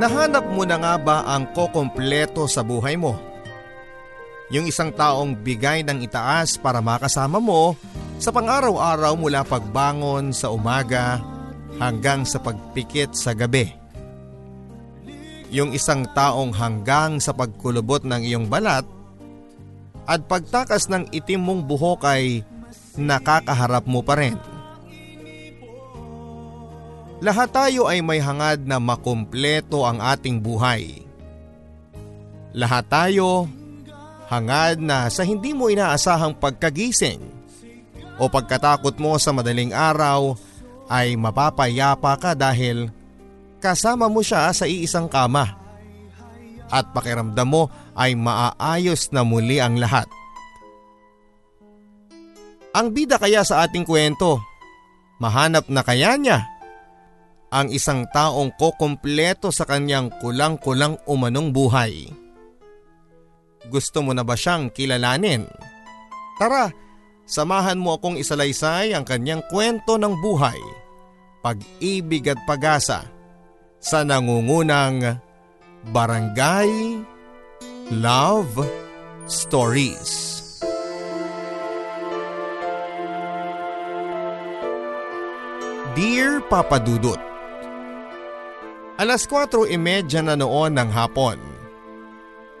Nahanap mo na nga ba ang kokompleto sa buhay mo? Yung isang taong bigay ng itaas para makasama mo sa pang-araw-araw mula pagbangon sa umaga hanggang sa pagpikit sa gabi. Yung isang taong hanggang sa pagkulubot ng iyong balat at pagtakas ng itim mong buhok ay nakakaharap mo pa rin. Lahat tayo ay may hangad na makumpleto ang ating buhay. Lahat tayo hangad na sa hindi mo inaasahang pagkagising o pagkatakot mo sa madaling araw ay mapapayapa ka dahil kasama mo siya sa iisang kama at pakiramdam mo ay maaayos na muli ang lahat. Ang bida kaya sa ating kwento, mahanap na kaya niya ang isang taong kokompleto sa kanyang kulang-kulang umanong buhay. Gusto mo na ba siyang kilalanin? Tara, samahan mo akong isalaysay ang kanyang kwento ng buhay, pag-ibig at pag-asa sa nangungunang Barangay Love Stories. Dear Papa Dudut, Alas 4.30 na noon ng hapon.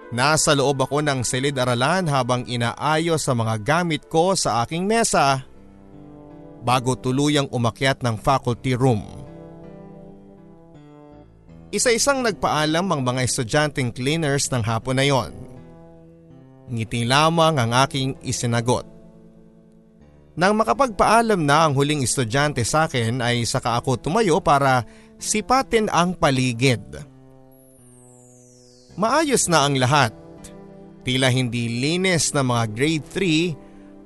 Nasa loob ako ng silid-aralan habang inaayos sa mga gamit ko sa aking mesa bago tuluyang umakyat ng faculty room. Isa-isang nagpaalam ang mga estudyanteng cleaners ng hapon na yon. Ngiti lamang ang aking isinagot. Nang makapagpaalam na ang huling estudyante sa akin ay saka ako tumayo para sipatin ang paligid. Maayos na ang lahat. Tila hindi linis na mga grade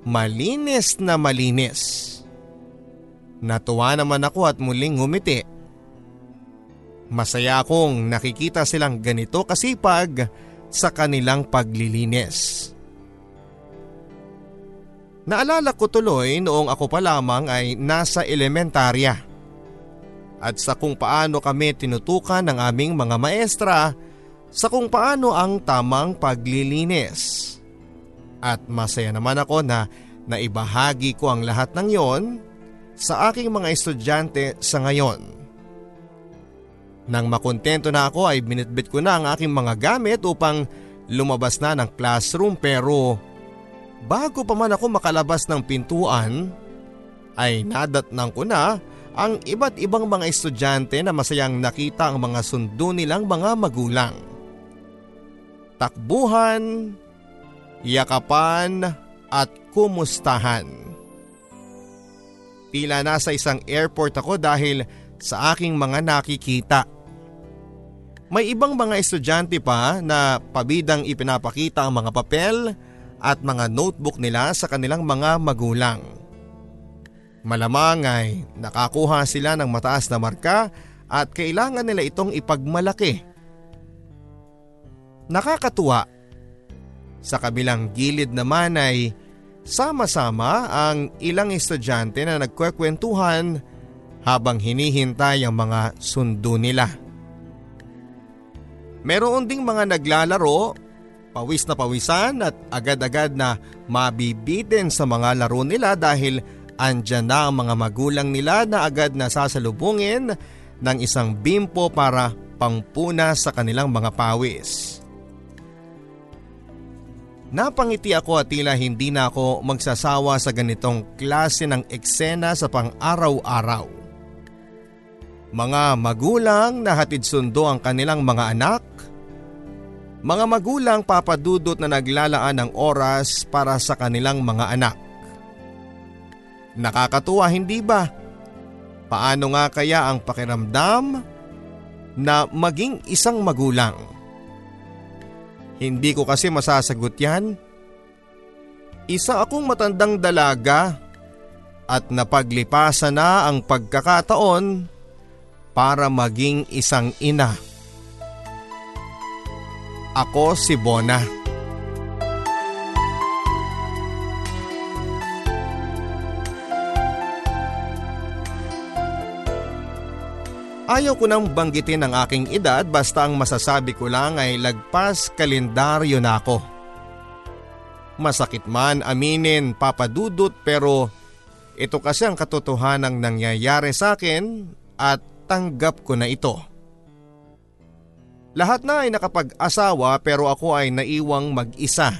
3, malinis na malinis. Natuwa naman ako at muling ngumiti. Masaya akong nakikita silang ganito kasipag sa kanilang paglilinis. Naalala ko tuloy noong ako pa lamang ay nasa elementarya. At sa kung paano kami tinutukan ng aming mga maestra sa kung paano ang tamang paglilinis. At masaya naman ako na naibahagi ko ang lahat ng yon sa aking mga estudyante sa ngayon. Nang makontento na ako ay binitbit ko na ang aking mga gamit upang lumabas na ng classroom pero Bago pa man ako makalabas ng pintuan, ay nadatnang ko na ang iba't ibang mga estudyante na masayang nakita ang mga sundo nilang mga magulang. Takbuhan, yakapan at kumustahan. Tila nasa isang airport ako dahil sa aking mga nakikita. May ibang mga estudyante pa na pabidang ipinapakita ang mga papel at mga notebook nila sa kanilang mga magulang. Malamang ay nakakuha sila ng mataas na marka at kailangan nila itong ipagmalaki. Nakakatuwa. Sa kabilang gilid naman ay sama-sama ang ilang estudyante na nagkwekwentuhan habang hinihintay ang mga sundo nila. Meron ding mga naglalaro, pawis na pawisan at agad-agad na mabibitin sa mga laro nila dahil andyan na ang mga magulang nila na agad na sasalubungin ng isang bimpo para pangpuna sa kanilang mga pawis. Napangiti ako at tila hindi na ako magsasawa sa ganitong klase ng eksena sa pang-araw-araw. Mga magulang na hatid sundo ang kanilang mga anak mga magulang papadudot na naglalaan ng oras para sa kanilang mga anak. Nakakatuwa hindi ba? Paano nga kaya ang pakiramdam na maging isang magulang? Hindi ko kasi masasagot yan. Isa akong matandang dalaga at napaglipasan na ang pagkakataon para maging isang ina. Ako si Bona. Ayaw ko nang banggitin ang aking edad basta ang masasabi ko lang ay lagpas kalendaryo na ako. Masakit man aminin papadudot pero ito kasi ang katotohanang nangyayari sa akin at tanggap ko na ito. Lahat na ay nakapag-asawa pero ako ay naiwang mag-isa.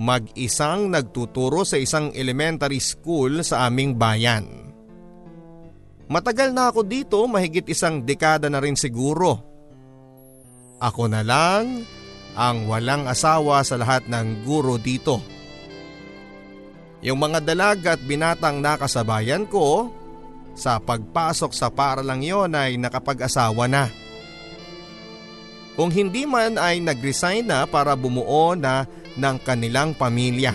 Mag-isang nagtuturo sa isang elementary school sa aming bayan. Matagal na ako dito, mahigit isang dekada na rin siguro. Ako na lang ang walang asawa sa lahat ng guro dito. Yung mga dalaga at binatang nakasabayan ko, sa pagpasok sa paralang yon ay nakapag-asawa na. Kung hindi man ay nag-resign na para bumuo na ng kanilang pamilya.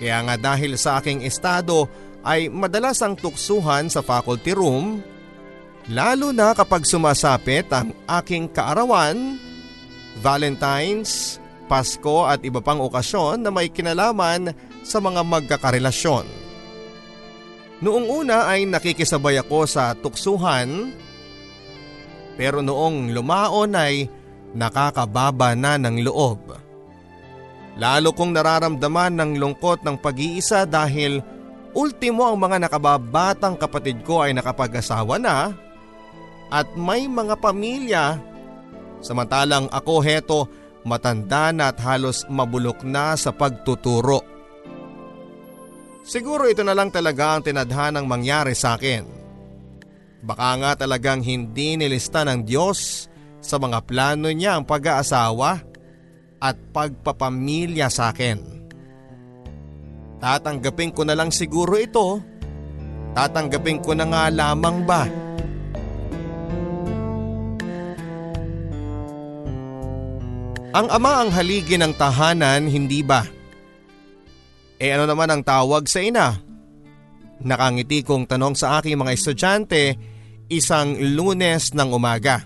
Kaya nga dahil sa aking estado ay madalas ang tuksuhan sa faculty room, lalo na kapag sumasapit ang aking kaarawan, Valentine's, Pasko at iba pang okasyon na may kinalaman sa mga magkakarelasyon. Noong una ay nakikisabay ako sa tuksuhan pero noong lumaon ay nakakababa na ng loob. Lalo kong nararamdaman ng lungkot ng pag-iisa dahil ultimo ang mga nakababatang kapatid ko ay nakapag-asawa na at may mga pamilya. Samantalang ako heto matanda na at halos mabulok na sa pagtuturo. Siguro ito na lang talaga ang tinadhanang mangyari sa akin. Baka nga talagang hindi nilista ng Diyos sa mga plano niya ang pag-aasawa at pagpapamilya sa akin. Tatanggapin ko na lang siguro ito. Tatanggapin ko na nga lamang ba? Ang ama ang haligi ng tahanan, hindi ba? Eh ano naman ang tawag sa ina? Nakangiti kong tanong sa aking mga estudyante isang lunes ng umaga.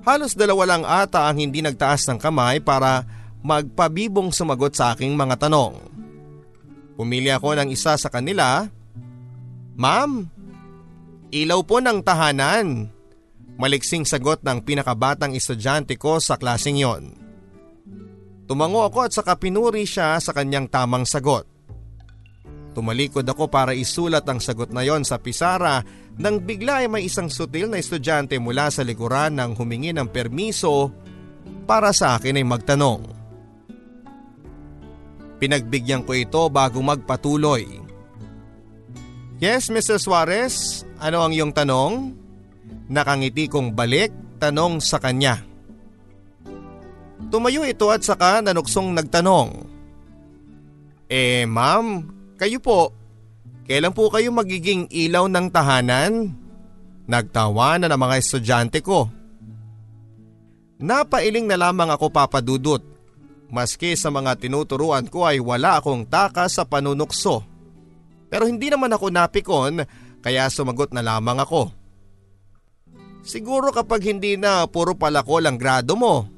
Halos dalawa lang ata ang hindi nagtaas ng kamay para magpabibong sumagot sa aking mga tanong. Pumili ako ng isa sa kanila. Ma'am, ilaw po ng tahanan. Maliksing sagot ng pinakabatang estudyante ko sa klaseng yon. Tumango ako at saka pinuri siya sa kanyang tamang sagot. Tumalikod ako para isulat ang sagot na yon sa pisara nang bigla ay may isang sutil na estudyante mula sa likuran nang humingi ng permiso para sa akin ay magtanong. Pinagbigyan ko ito bago magpatuloy. Yes, Mr. Suarez, ano ang iyong tanong? Nakangiti kong balik, tanong sa kanya. Tumayo ito at saka nanuksong nagtanong. Eh ma'am, kayo po, kailan po kayo magiging ilaw ng tahanan? Nagtawa na ng mga estudyante ko. Napailing na lamang ako papadudot. Maski sa mga tinuturuan ko ay wala akong taka sa panunukso. Pero hindi naman ako napikon kaya sumagot na lamang ako. Siguro kapag hindi na puro palako lang grado mo.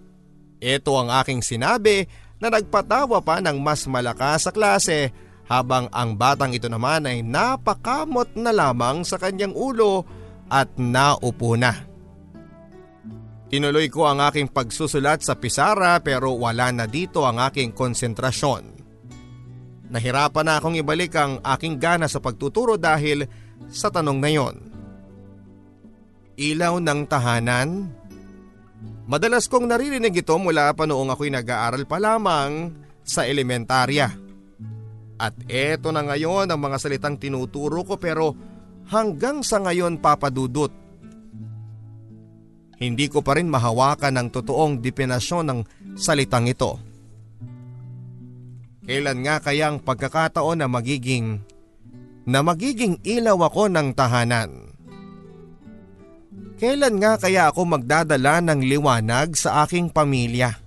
Ito ang aking sinabi na nagpatawa pa ng mas malakas sa klase habang ang batang ito naman ay napakamot na lamang sa kanyang ulo at naupo na. Tinuloy ko ang aking pagsusulat sa pisara pero wala na dito ang aking konsentrasyon. Nahirapan na akong ibalik ang aking gana sa pagtuturo dahil sa tanong na yon. Ilaw ng tahanan? Madalas kong naririnig ito mula pa noong ako'y nag-aaral pa lamang sa elementarya. At eto na ngayon ang mga salitang tinuturo ko pero hanggang sa ngayon papadudot. Hindi ko pa rin mahawakan ang totoong definasyon ng salitang ito. Kailan nga kayang pagkakataon na magiging na magiging ilaw ako ng tahanan? Kailan nga kaya ako magdadala ng liwanag sa aking pamilya?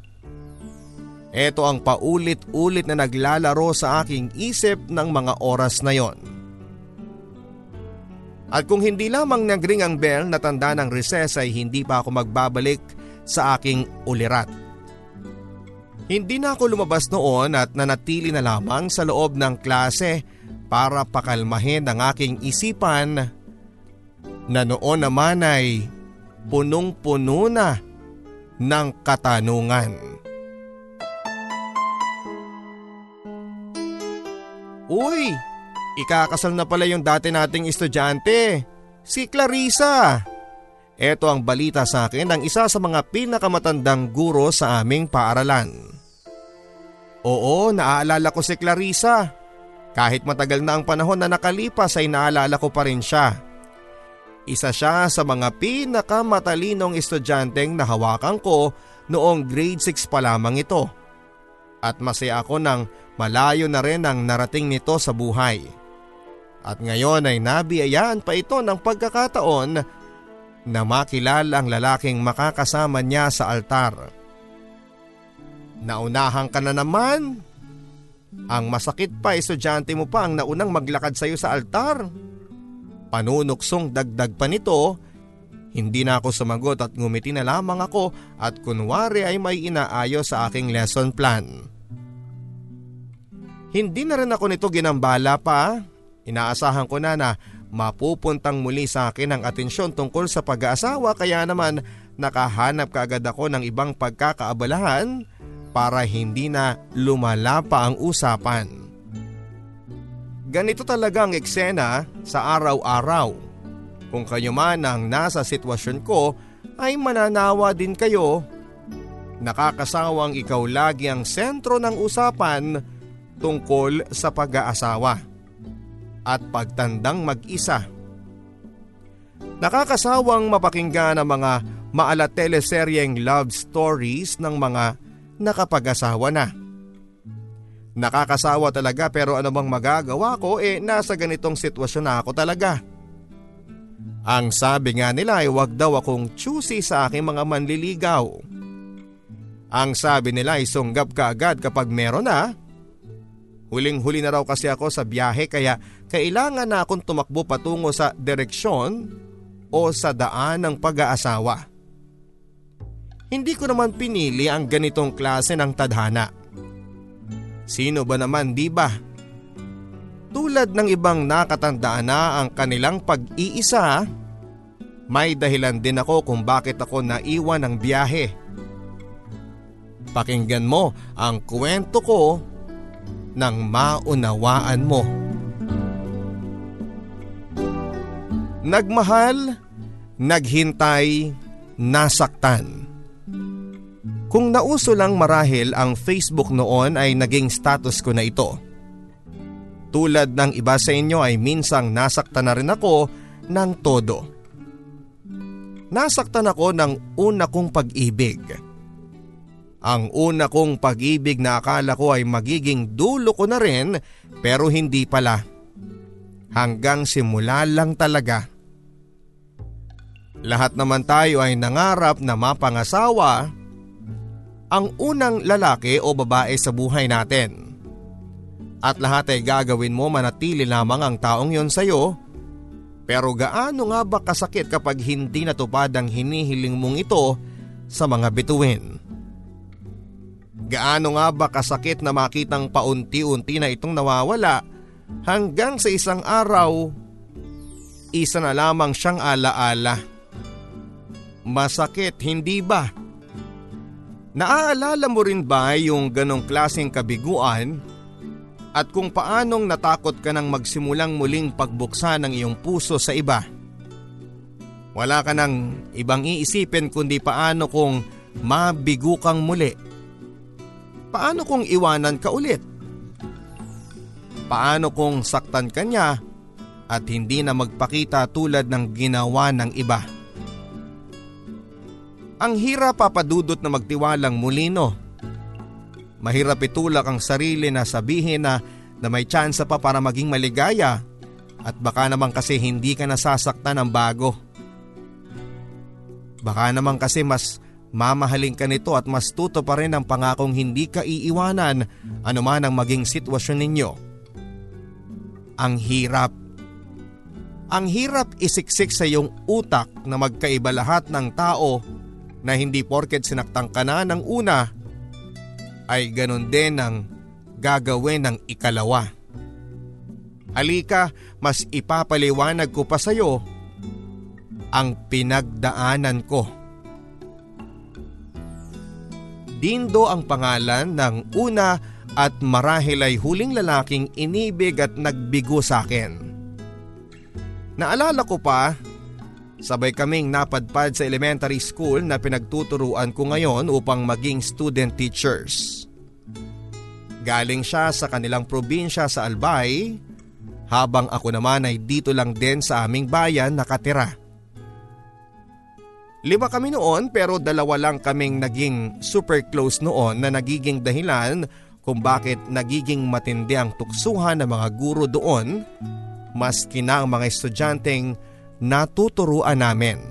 Ito ang paulit-ulit na naglalaro sa aking isip ng mga oras na yon. At kung hindi lamang nagring ang bell na tanda ng recess ay hindi pa ako magbabalik sa aking ulirat. Hindi na ako lumabas noon at nanatili na lamang sa loob ng klase para pakalmahin ang aking isipan na noon naman ay punong-puno na ng katanungan. Uy, ikakasal na pala yung dati nating estudyante, si Clarissa. Ito ang balita sa akin ng isa sa mga pinakamatandang guro sa aming paaralan. Oo, naaalala ko si Clarissa. Kahit matagal na ang panahon na nakalipas ay naalala ko pa rin siya. Isa siya sa mga pinakamatalinong estudyanteng nahawakan ko noong grade 6 pa lamang ito. At masaya ako nang malayo na rin ang narating nito sa buhay. At ngayon ay nabiyayaan pa ito ng pagkakataon na makilala ang lalaking makakasama niya sa altar. Naunahan ka na naman. Ang masakit pa estudyante mo pa ang naunang maglakad sa iyo sa altar. Panunuksong dagdag pa nito, hindi na ako sumagot at ngumiti na lamang ako at kunwari ay may inaayos sa aking lesson plan. Hindi na rin ako nito ginambala pa. Inaasahan ko na na mapupuntang muli sa akin ang atensyon tungkol sa pag-aasawa kaya naman nakahanap kaagad ako ng ibang pagkakaabalahan para hindi na lumala pa ang usapan. Ganito talaga ang eksena sa araw-araw. Kung kayo man ang nasa sitwasyon ko ay mananawa din kayo. Nakakasawang ikaw lagi ang sentro ng usapan tungkol sa pag-aasawa at pagtandang mag-isa. Nakakasawang mapakinggan ang mga maalat teleseryeng love stories ng mga nakapag-asawa na. Nakakasawa talaga pero ano bang magagawa ko eh nasa ganitong sitwasyon na ako talaga. Ang sabi nga nila ay wag daw akong choosy sa aking mga manliligaw. Ang sabi nila ay sunggab ka agad kapag meron na. Huling-huli na raw kasi ako sa biyahe kaya kailangan na akong tumakbo patungo sa direksyon o sa daan ng pag-aasawa. Hindi ko naman pinili ang ganitong klase ng tadhana. Sino ba naman di ba? Tulad ng ibang nakatandaan na ang kanilang pag-iisa, may dahilan din ako kung bakit ako naiwan ng biyahe. Pakinggan mo ang kwento ko nang maunawaan mo. Nagmahal, naghintay, nasaktan Kung nauso lang marahil ang Facebook noon ay naging status ko na ito. Tulad ng iba sa inyo ay minsang nasaktan na rin ako ng todo. Nasaktan ako ng una kong pag-ibig. Ang una kong pag-ibig na akala ko ay magiging dulo ko na rin pero hindi pala. Hanggang simula lang talaga. Lahat naman tayo ay nangarap na mapangasawa ang unang lalaki o babae sa buhay natin at lahat ay gagawin mo manatili lamang ang taong yon sa iyo. Pero gaano nga ba kasakit kapag hindi natupad ang hinihiling mong ito sa mga bituin? Gaano nga ba kasakit na makitang paunti-unti na itong nawawala hanggang sa isang araw, isa na lamang siyang alaala. Masakit, hindi ba? Naaalala mo rin ba yung ganong klaseng kabiguan at kung paanong natakot ka nang magsimulang muling pagbuksan ng iyong puso sa iba. Wala ka nang ibang iisipin kundi paano kung mabigo kang muli. Paano kung iwanan ka ulit? Paano kung saktan ka niya at hindi na magpakita tulad ng ginawa ng iba? Ang hirap papadudot na magtiwalang muli no Mahirap itulak ang sarili na sabihin na, na may tsansa pa para maging maligaya at baka naman kasi hindi ka nasasaktan ng bago. Baka naman kasi mas mamahalin ka nito at mas tuto pa rin ang pangakong hindi ka iiwanan anuman ang maging sitwasyon ninyo. Ang hirap. Ang hirap isiksik sa iyong utak na magkaiba lahat ng tao na hindi porket sinaktan ka na ng una ay ganun din ang gagawin ng ikalawa. Halika, mas ipapaliwanag ko pa sa iyo ang pinagdaanan ko. Dindo ang pangalan ng una at marahil ay huling lalaking inibig at nagbigo sa akin. Naalala ko pa, sabay kaming napadpad sa elementary school na pinagtuturuan ko ngayon upang maging student teachers. Galing siya sa kanilang probinsya sa Albay habang ako naman ay dito lang din sa aming bayan nakatira. Lima kami noon pero dalawa lang kaming naging super close noon na nagiging dahilan kung bakit nagiging matindi ang tuksuhan ng mga guro doon maski na ang mga estudyanteng natuturuan namin.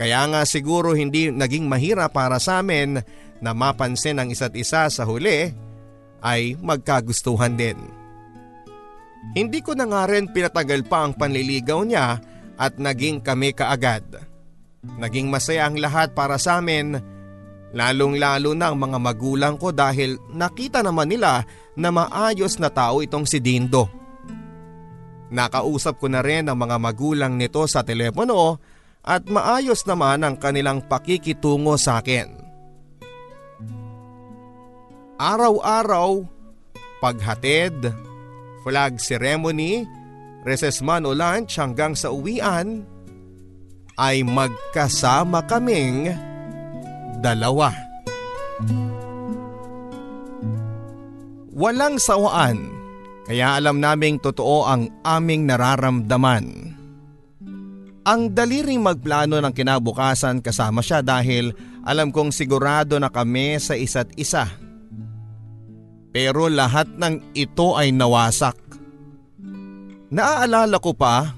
Kaya nga siguro hindi naging mahirap para sa amin na mapansin ang isa't isa sa huli ay magkagustuhan din. Hindi ko na nga rin pinatagal pa ang panliligaw niya at naging kami kaagad. Naging masaya ang lahat para sa amin, lalong lalo na ang mga magulang ko dahil nakita naman nila na maayos na tao itong si Dindo. Nakausap ko na rin ang mga magulang nito sa telepono at maayos naman ang kanilang pakikitungo sa akin. Araw-araw, paghatid, flag ceremony, recessman o lunch hanggang sa uwian, ay magkasama kaming dalawa. Walang sawaan, kaya alam naming totoo ang aming nararamdaman. Ang dali ring magplano ng kinabukasan kasama siya dahil alam kong sigurado na kami sa isa't isa. Pero lahat ng ito ay nawasak. Naaalala ko pa,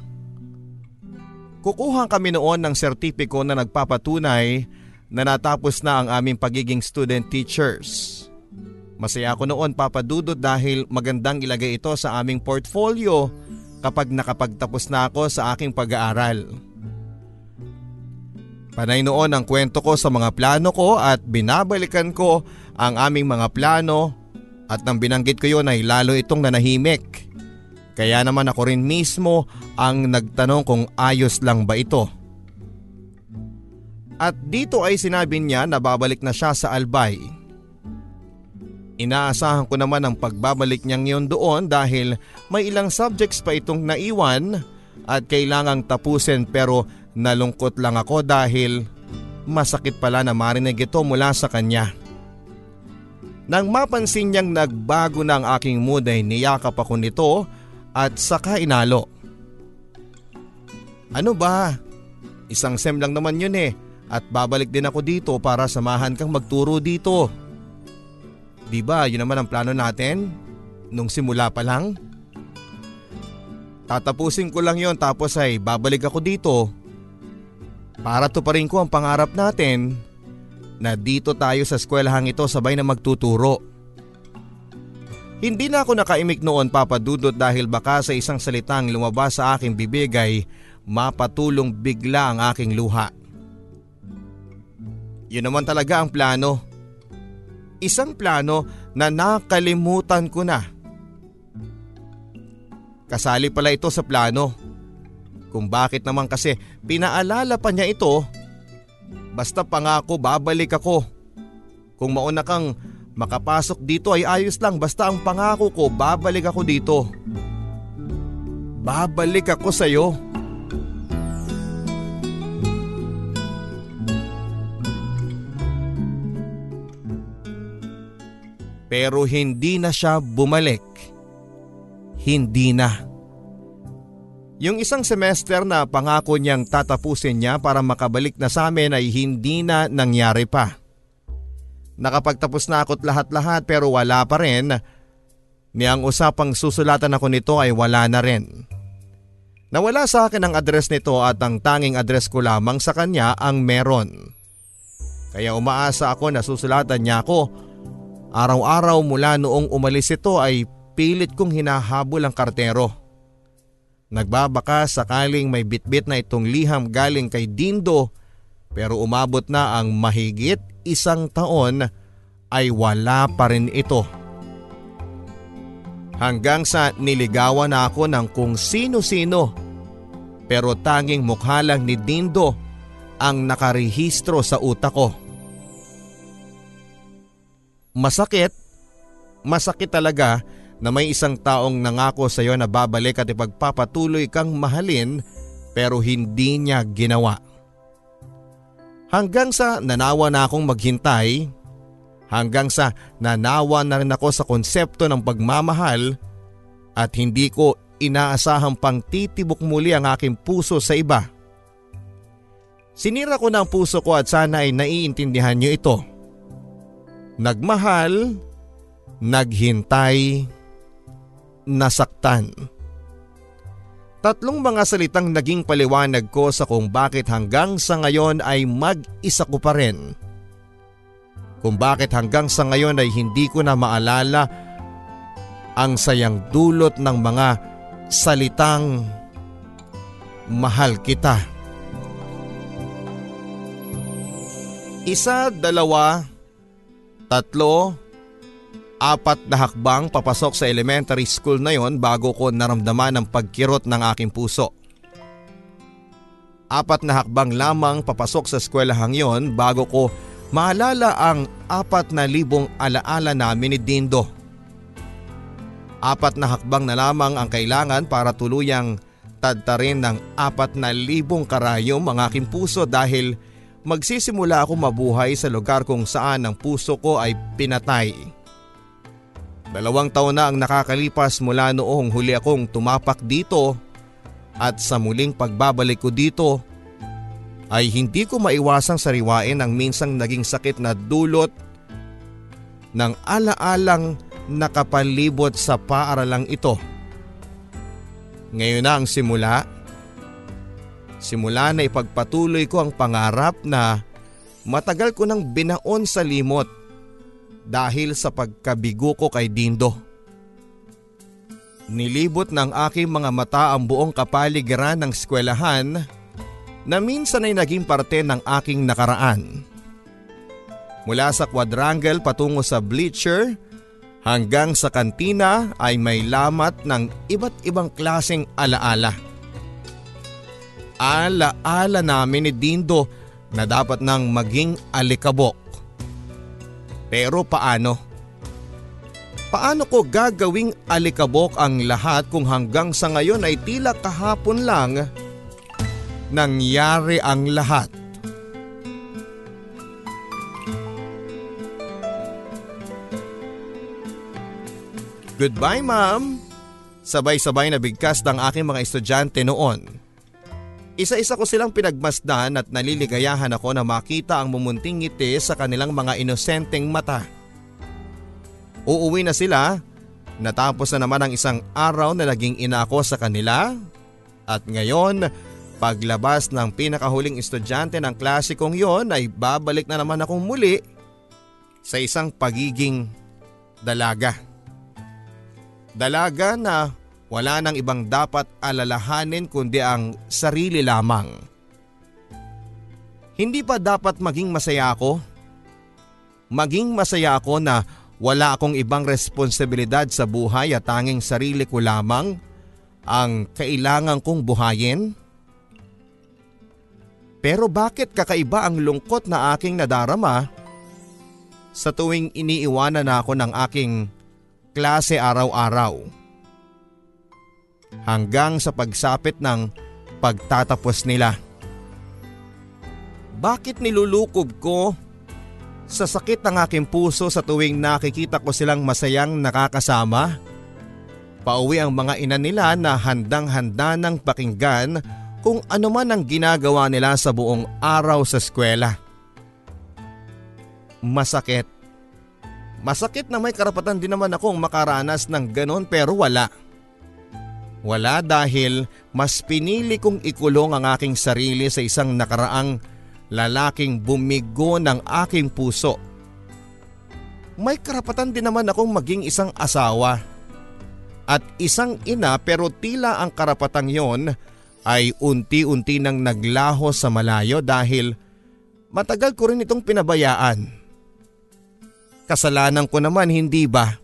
kukuha kami noon ng sertipiko na nagpapatunay na natapos na ang aming pagiging student teachers. Masaya ako noon papadudot dahil magandang ilagay ito sa aming portfolio kapag nakapagtapos na ako sa aking pag-aaral. Panay noon ang kwento ko sa mga plano ko at binabalikan ko ang aming mga plano at nang binanggit ko yun ay lalo itong nanahimik. Kaya naman ako rin mismo ang nagtanong kung ayos lang ba ito. At dito ay sinabi niya na babalik na siya sa Albay. Inaasahan ko naman ang pagbabalik niyang yon doon dahil may ilang subjects pa itong naiwan at kailangang tapusin pero nalungkot lang ako dahil masakit pala na marinig ito mula sa kanya. Nang mapansin niyang nagbago na ang aking mood ay niyakap ako nito at saka inalo. Ano ba? Isang sem lang naman yun eh at babalik din ako dito para samahan kang magturo dito. Di ba yun naman ang plano natin? Nung simula pa lang? Tatapusin ko lang yon tapos ay babalik ako dito para tuparin ko ang pangarap natin na dito tayo sa eskwelahang ito sabay na magtuturo. Hindi na ako nakaimik noon papadudot dahil baka sa isang salitang lumabas sa aking bibig ay mapatulong bigla ang aking luha. Yun naman talaga ang plano. Isang plano na nakalimutan ko na. Kasali pala ito sa plano. Kung bakit naman kasi pinaalala pa niya ito. Basta pangako babalik ako. Kung mauna kang makapasok dito ay ayos lang basta ang pangako ko babalik ako dito. Babalik ako sa iyo. Pero hindi na siya bumalik. Hindi na. Yung isang semester na pangako niyang tatapusin niya para makabalik na sa amin ay hindi na nangyari pa. Nakapagtapos na ako't lahat-lahat pero wala pa rin. Ni ang usapang susulatan ako nito ay wala na rin. Nawala sa akin ang address nito at ang tanging address ko lamang sa kanya ang meron. Kaya umaasa ako na susulatan niya ako Araw-araw mula noong umalis ito ay pilit kong hinahabol ang kartero. Nagbabaka sakaling may bitbit na itong liham galing kay Dindo pero umabot na ang mahigit isang taon ay wala pa rin ito. Hanggang sa niligawan na ako ng kung sino-sino pero tanging mukha lang ni Dindo ang nakarehistro sa utak ko. Masakit, masakit talaga na may isang taong nangako sa iyo na babalik at ipagpapatuloy kang mahalin pero hindi niya ginawa. Hanggang sa nanawa na akong maghintay, hanggang sa nanawa na rin ako sa konsepto ng pagmamahal at hindi ko inaasahang pang titibok muli ang aking puso sa iba. Sinira ko na ang puso ko at sana ay naiintindihan niyo ito. Nagmahal, naghintay, nasaktan. Tatlong mga salitang naging paliwanag ko sa kung bakit hanggang sa ngayon ay mag-isa ko pa rin. Kung bakit hanggang sa ngayon ay hindi ko na maalala ang sayang dulot ng mga salitang mahal kita. Isa, dalawa, Tatlo, apat na hakbang papasok sa elementary school na yon bago ko naramdaman ang pagkirot ng aking puso. Apat na hakbang lamang papasok sa eskwelahang yon bago ko maalala ang apat na libong alaala namin ni Dindo. Apat na hakbang na lamang ang kailangan para tuluyang tadtarin ng apat na libong karayom ang aking puso dahil magsisimula ako mabuhay sa lugar kung saan ang puso ko ay pinatay. Dalawang taon na ang nakakalipas mula noong huli akong tumapak dito at sa muling pagbabalik ko dito ay hindi ko maiwasang sariwain ang minsang naging sakit na dulot ng alaalang nakapalibot sa paaralang ito. Ngayon na ang simula Simula na ipagpatuloy ko ang pangarap na matagal ko nang binaon sa limot dahil sa pagkabigo ko kay Dindo. Nilibot ng aking mga mata ang buong kapaligiran ng eskwelahan na minsan ay naging parte ng aking nakaraan. Mula sa quadrangle patungo sa bleacher hanggang sa kantina ay may lamat ng iba't ibang klaseng alaala. -ala ala-ala namin ni Dindo na dapat nang maging alikabok. Pero paano? Paano ko gagawing alikabok ang lahat kung hanggang sa ngayon ay tila kahapon lang nangyari ang lahat? Goodbye ma'am! Sabay-sabay na bigkas ng aking mga estudyante noon. Isa-isa ko silang pinagmasdan at naliligayahan ako na makita ang mumunting ngiti sa kanilang mga inosenteng mata. Uuwi na sila, natapos na naman ang isang araw na naging ina ako sa kanila at ngayon paglabas ng pinakahuling estudyante ng klase kong yon ay babalik na naman akong muli sa isang pagiging dalaga. Dalaga na wala nang ibang dapat alalahanin kundi ang sarili lamang. Hindi pa dapat maging masaya ako? Maging masaya ako na wala akong ibang responsibilidad sa buhay at tanging sarili ko lamang ang kailangan kong buhayin? Pero bakit kakaiba ang lungkot na aking nadarama sa tuwing iniiwanan ako ng aking klase araw-araw? Hanggang sa pagsapit ng pagtatapos nila. Bakit nilulukob ko sa sakit ng aking puso sa tuwing nakikita ko silang masayang nakakasama? Pauwi ang mga ina nila na handang-handa ng pakinggan kung ano man ang ginagawa nila sa buong araw sa eskwela. Masakit. Masakit na may karapatan din naman akong makaranas ng ganon pero wala. Wala. Wala dahil mas pinili kong ikulong ang aking sarili sa isang nakaraang lalaking bumigo ng aking puso. May karapatan din naman akong maging isang asawa at isang ina pero tila ang karapatang yon ay unti-unti nang naglaho sa malayo dahil matagal ko rin itong pinabayaan. Kasalanan ko naman hindi ba?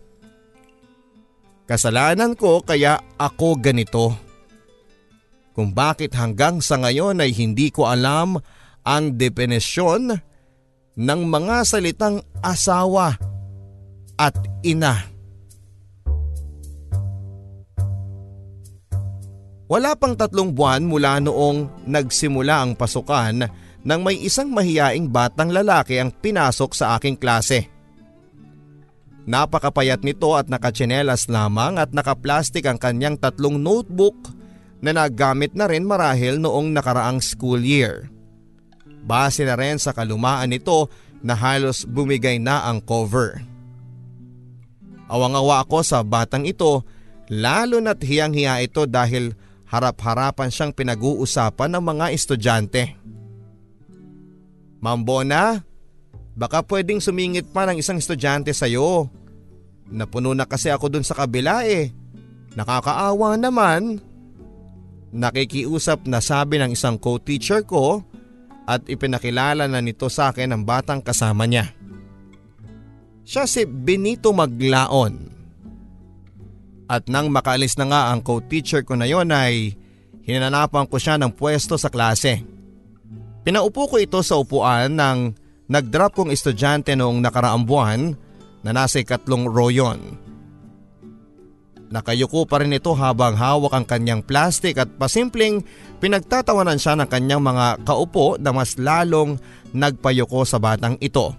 Kasalanan ko kaya ako ganito. Kung bakit hanggang sa ngayon ay hindi ko alam ang definisyon ng mga salitang asawa at ina. Wala pang tatlong buwan mula noong nagsimula ang pasukan nang may isang mahiyaing batang lalaki ang pinasok sa aking klase. Napakapayat nito at nakatsinelas lamang at nakaplastik ang kanyang tatlong notebook na nagamit na rin marahil noong nakaraang school year. Base na rin sa kalumaan nito na halos bumigay na ang cover. Awang-awa ako sa batang ito lalo na't hiyang-hiya ito dahil harap-harapan siyang pinag-uusapan ng mga estudyante. Mambona, Baka pwedeng sumingit pa ng isang estudyante sa'yo. Napuno na kasi ako dun sa kabila eh. Nakakaawa naman. Nakikiusap na sabi ng isang co-teacher ko at ipinakilala na nito sa akin ang batang kasama niya. Siya si Benito Maglaon. At nang makaalis na nga ang co-teacher ko na yon ay hinanapan ko siya ng pwesto sa klase. Pinaupo ko ito sa upuan ng Nag-drop kong estudyante noong nakaraang buwan na nasa ikatlong row yon. Nakayuko pa rin ito habang hawak ang kanyang plastic at pasimpleng pinagtatawanan siya ng kanyang mga kaupo na mas lalong nagpayuko sa batang ito.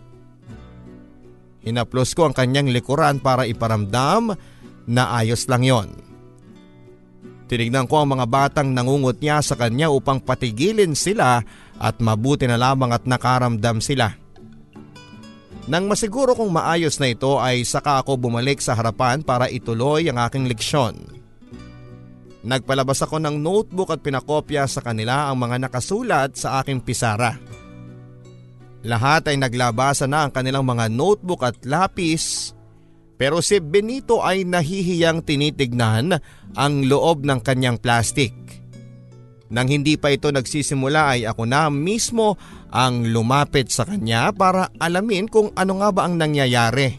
Hinaplos ko ang kanyang likuran para iparamdam na ayos lang yon. Tinignan ko ang mga batang nangungot niya sa kanya upang patigilin sila at mabuti na lamang at nakaramdam sila. Nang masiguro kong maayos na ito ay saka ako bumalik sa harapan para ituloy ang aking leksyon. Nagpalabas ako ng notebook at pinakopya sa kanila ang mga nakasulat sa aking pisara. Lahat ay naglabasa na ang kanilang mga notebook at lapis pero si Benito ay nahihiyang tinitignan ang loob ng kanyang plastic. Nang hindi pa ito nagsisimula ay ako na mismo ang lumapit sa kanya para alamin kung ano nga ba ang nangyayari.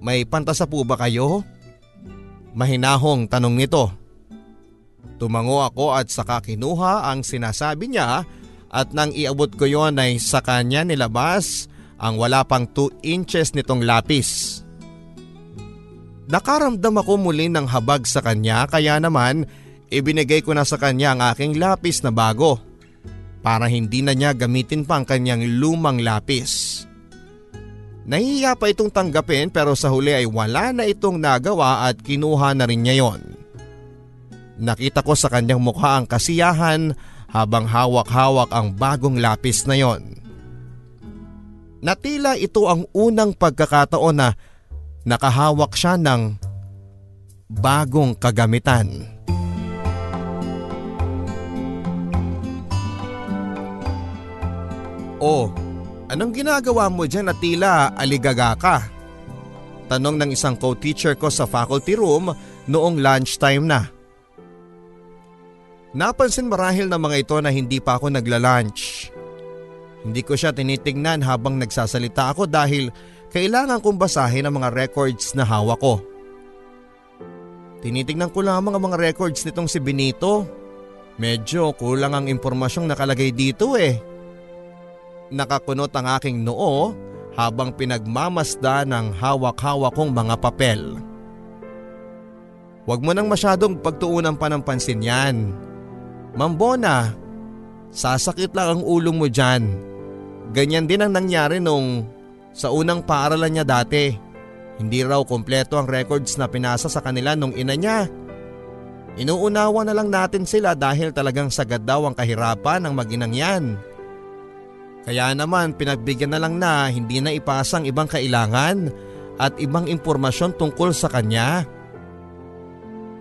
May pantasa po ba kayo? Mahinahong tanong nito. Tumango ako at saka kinuha ang sinasabi niya at nang iabot ko yon ay sa kanya nilabas ang wala pang 2 inches nitong lapis. Nakaramdam ako muli ng habag sa kanya kaya naman Ibinigay ko na sa kanya ang aking lapis na bago para hindi na niya gamitin pa ang kanyang lumang lapis. Nahihiya pa itong tanggapin pero sa huli ay wala na itong nagawa at kinuha na rin niya yon. Nakita ko sa kanyang mukha ang kasiyahan habang hawak-hawak ang bagong lapis na yon. Natila ito ang unang pagkakataon na nakahawak siya ng bagong kagamitan. Oh, anong ginagawa mo dyan na tila aligaga ka? Tanong ng isang co-teacher ko sa faculty room noong lunchtime na. Napansin marahil ng mga ito na hindi pa ako nagla-lunch. Hindi ko siya tinitingnan habang nagsasalita ako dahil kailangan kong basahin ang mga records na hawak ko. Tinitingnan ko lamang ang mga records nitong si Benito. Medyo kulang ang impormasyong nakalagay dito eh. Nakakunot ang aking noo habang pinagmamasda ng hawak-hawak kong mga papel. Huwag mo nang masyadong pagtuunan pa ng pansin yan. Mambona, sasakit lang ang ulong mo dyan. Ganyan din ang nangyari nung sa unang paaralan niya dati. Hindi raw kompleto ang records na pinasa sa kanila nung ina niya. Inuunawa na lang natin sila dahil talagang sagad daw ang kahirapan ng maginang yan. Kaya naman pinagbigyan na lang na hindi na ipasang ibang kailangan at ibang impormasyon tungkol sa kanya.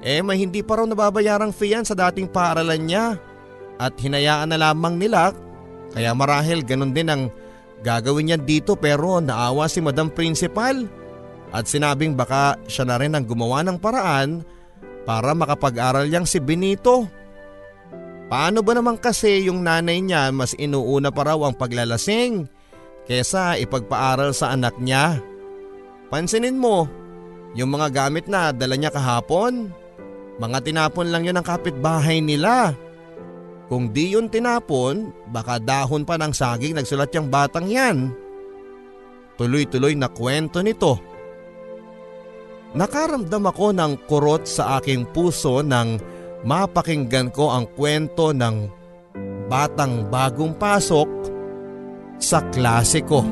Eh may hindi pa raw nababayarang fee yan sa dating paaralan niya at hinayaan na lamang nila kaya marahil ganun din ang gagawin niya dito pero naawa si Madam Principal at sinabing baka siya na rin ang gumawa ng paraan para makapag-aral yang si Benito. Paano ba naman kasi yung nanay niya mas inuuna pa raw ang paglalasing kesa ipagpaaral sa anak niya? Pansinin mo, yung mga gamit na dala niya kahapon, mga tinapon lang yun ng kapitbahay nila. Kung di yun tinapon, baka dahon pa ng saging nagsulat yung batang yan. Tuloy-tuloy na kwento nito. Nakaramdam ako ng kurot sa aking puso nang mapakinggan ko ang kwento ng batang bagong pasok sa klase ko.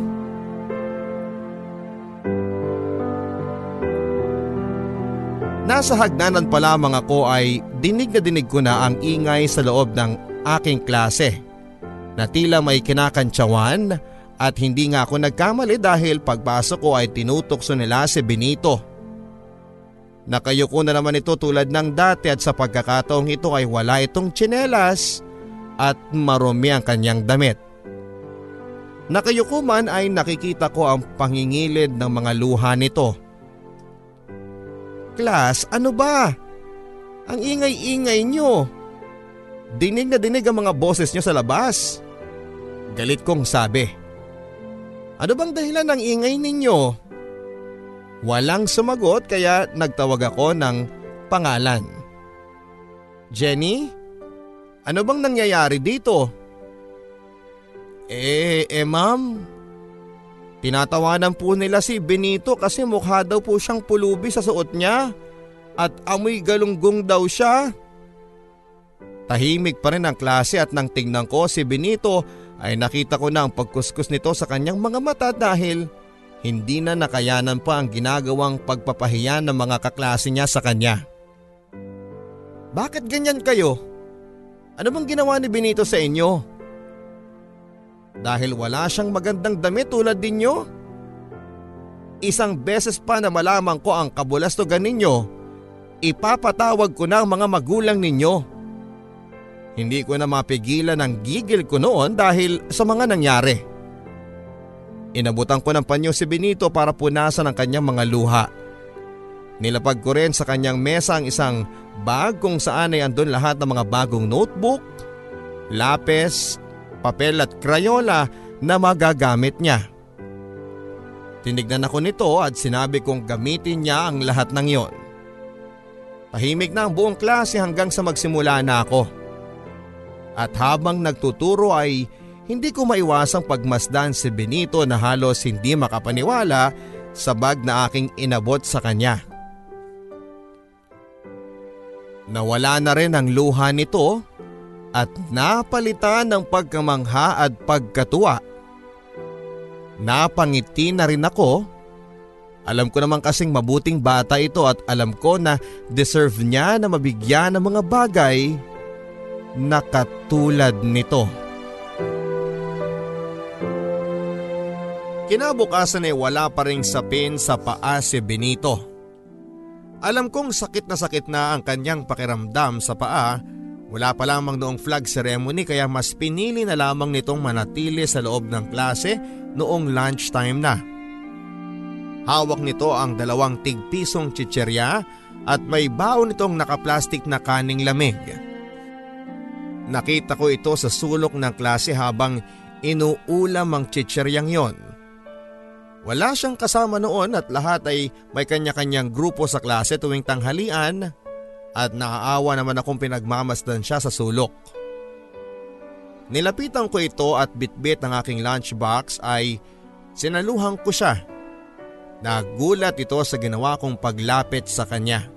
Nasa hagnanan pa lamang ako ay dinig na dinig ko na ang ingay sa loob ng aking klase. Na tila may kinakantsawan at hindi nga ako nagkamali dahil pagpasok ko ay tinutokso nila si Benito. Nakayuko na naman ito tulad ng dati at sa pagkakataong ito ay wala itong tsinelas at marumi ang kanyang damit. Nakayuko man ay nakikita ko ang pangingilid ng mga luha nito Class, ano ba? Ang ingay-ingay nyo. Dinig na dinig ang mga boses nyo sa labas. Galit kong sabi. Ano bang dahilan ng ingay ninyo? Walang sumagot kaya nagtawag ako ng pangalan. Jenny? Ano bang nangyayari dito? Eh, eh ma'am, Tinatawanan po nila si Benito kasi mukha daw po siyang pulubi sa suot niya at amoy galunggong daw siya. Tahimik pa rin ang klase at nang tingnan ko si Benito ay nakita ko na ang pagkuskus nito sa kanyang mga mata dahil hindi na nakayanan pa ang ginagawang pagpapahiya ng mga kaklase niya sa kanya. Bakit ganyan kayo? Ano bang ginawa ni Benito sa inyo? dahil wala siyang magandang damit tulad ninyo? Isang beses pa na malaman ko ang kabulastugan ninyo, ipapatawag ko na ang mga magulang ninyo. Hindi ko na mapigilan ang gigil ko noon dahil sa mga nangyari. Inabutan ko ng panyo si Benito para punasan ang kanyang mga luha. Nilapag ko rin sa kanyang mesa ang isang bag kung saan ay andun lahat ng mga bagong notebook, lapis papel at krayola na magagamit niya. Tinignan ako nito at sinabi kong gamitin niya ang lahat ng yon. Tahimik na ang buong klase hanggang sa magsimula na ako. At habang nagtuturo ay hindi ko maiwasang pagmasdan si Benito na halos hindi makapaniwala sa bag na aking inabot sa kanya. Nawala na rin ang luha nito at napalitan ng pagkamangha at pagkatuwa. Napangiti na rin ako. Alam ko naman kasing mabuting bata ito at alam ko na deserve niya na mabigyan ng mga bagay na katulad nito. Kinabukasan ay wala pa ring sapin sa paa si Benito. Alam kong sakit na sakit na ang kanyang pakiramdam sa paa wala pa lamang noong flag ceremony kaya mas pinili na lamang nitong manatili sa loob ng klase noong lunchtime na. Hawak nito ang dalawang tigpisong chicherya at may baon nitong nakaplastik na kaning lamig. Nakita ko ito sa sulok ng klase habang inuulam ang chicheryang yon. Wala siyang kasama noon at lahat ay may kanya-kanyang grupo sa klase tuwing tanghalian at naaawa naman akong pinagmamasdan siya sa sulok. Nilapitan ko ito at bitbit ng aking lunchbox ay sinaluhan ko siya. Nagulat ito sa ginawa kong paglapit sa kanya.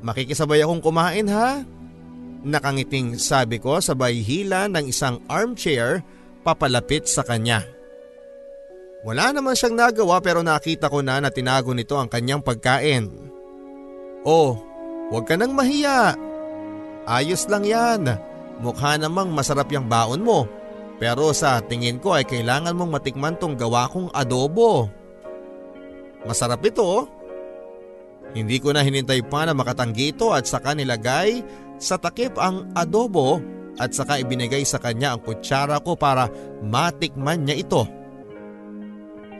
Makikisabay akong kumain ha? Nakangiting sabi ko sabay hila ng isang armchair papalapit sa kanya. Wala naman siyang nagawa pero nakita ko na na tinago nito ang kanyang pagkain. Oh, huwag ka nang mahiya. Ayos lang yan. Mukha namang masarap yung baon mo. Pero sa tingin ko ay kailangan mong matikman tong gawa kong adobo. Masarap ito. Hindi ko na hinintay pa na makatanggi ito at saka nilagay sa takip ang adobo at saka ibinigay sa kanya ang kutsara ko para matikman niya ito.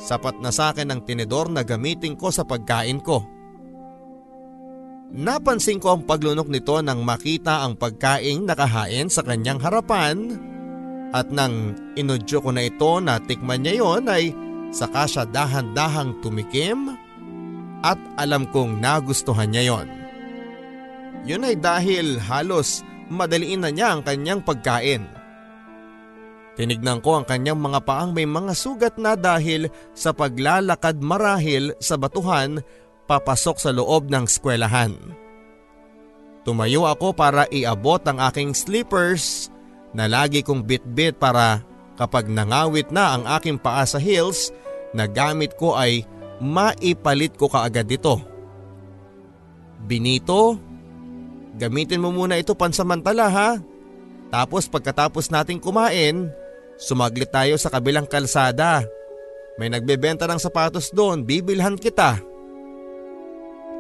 Sapat na sa akin ang tinidor na gamitin ko sa pagkain ko. Napansin ko ang paglunok nito nang makita ang pagkaing nakahain sa kanyang harapan at nang inudyo ko na ito na tikman niya yon ay saka siya dahan-dahang tumikim at alam kong nagustuhan niya yon. Yun ay dahil halos madaliin na niya ang kanyang pagkain. Tinignan ko ang kanyang mga paang may mga sugat na dahil sa paglalakad marahil sa batuhan papasok sa loob ng eskwelahan. Tumayo ako para iabot ang aking slippers na lagi kong bitbit para kapag nangawit na ang aking paa sa heels na gamit ko ay maipalit ko kaagad ito. Binito, gamitin mo muna ito pansamantala ha. Tapos pagkatapos nating kumain, Sumaglit tayo sa kabilang kalsada. May nagbebenta ng sapatos doon, bibilhan kita.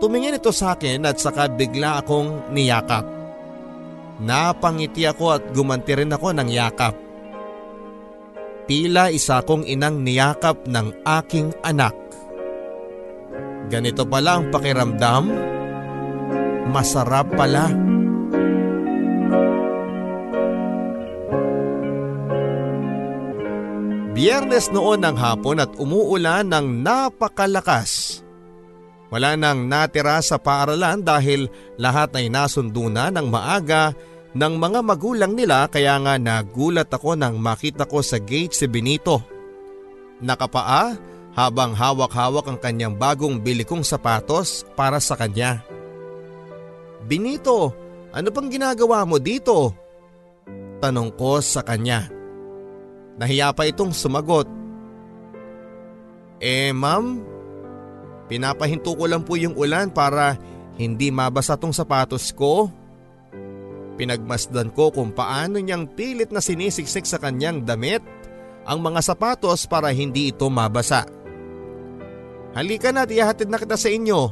Tumingin ito sa akin at saka bigla akong niyakap. Napangiti ako at gumanti rin ako ng yakap. Tila isa kong inang niyakap ng aking anak. Ganito pala ang pakiramdam? Masarap pala. Masarap pala. Biyernes noon ng hapon at umuulan ng napakalakas. Wala nang natira sa paaralan dahil lahat ay nasundo na ng maaga ng mga magulang nila kaya nga nagulat ako nang makita ko sa gate si Benito. Nakapaa habang hawak-hawak ang kanyang bagong bili kong sapatos para sa kanya. Benito, ano pang ginagawa mo dito? Tanong ko sa kanya. Nahiya pa itong sumagot. Eh ma'am, pinapahinto ko lang po yung ulan para hindi mabasa tong sapatos ko. Pinagmasdan ko kung paano niyang pilit na sinisiksik sa kanyang damit ang mga sapatos para hindi ito mabasa. Halika na at ihahatid na kita sa inyo.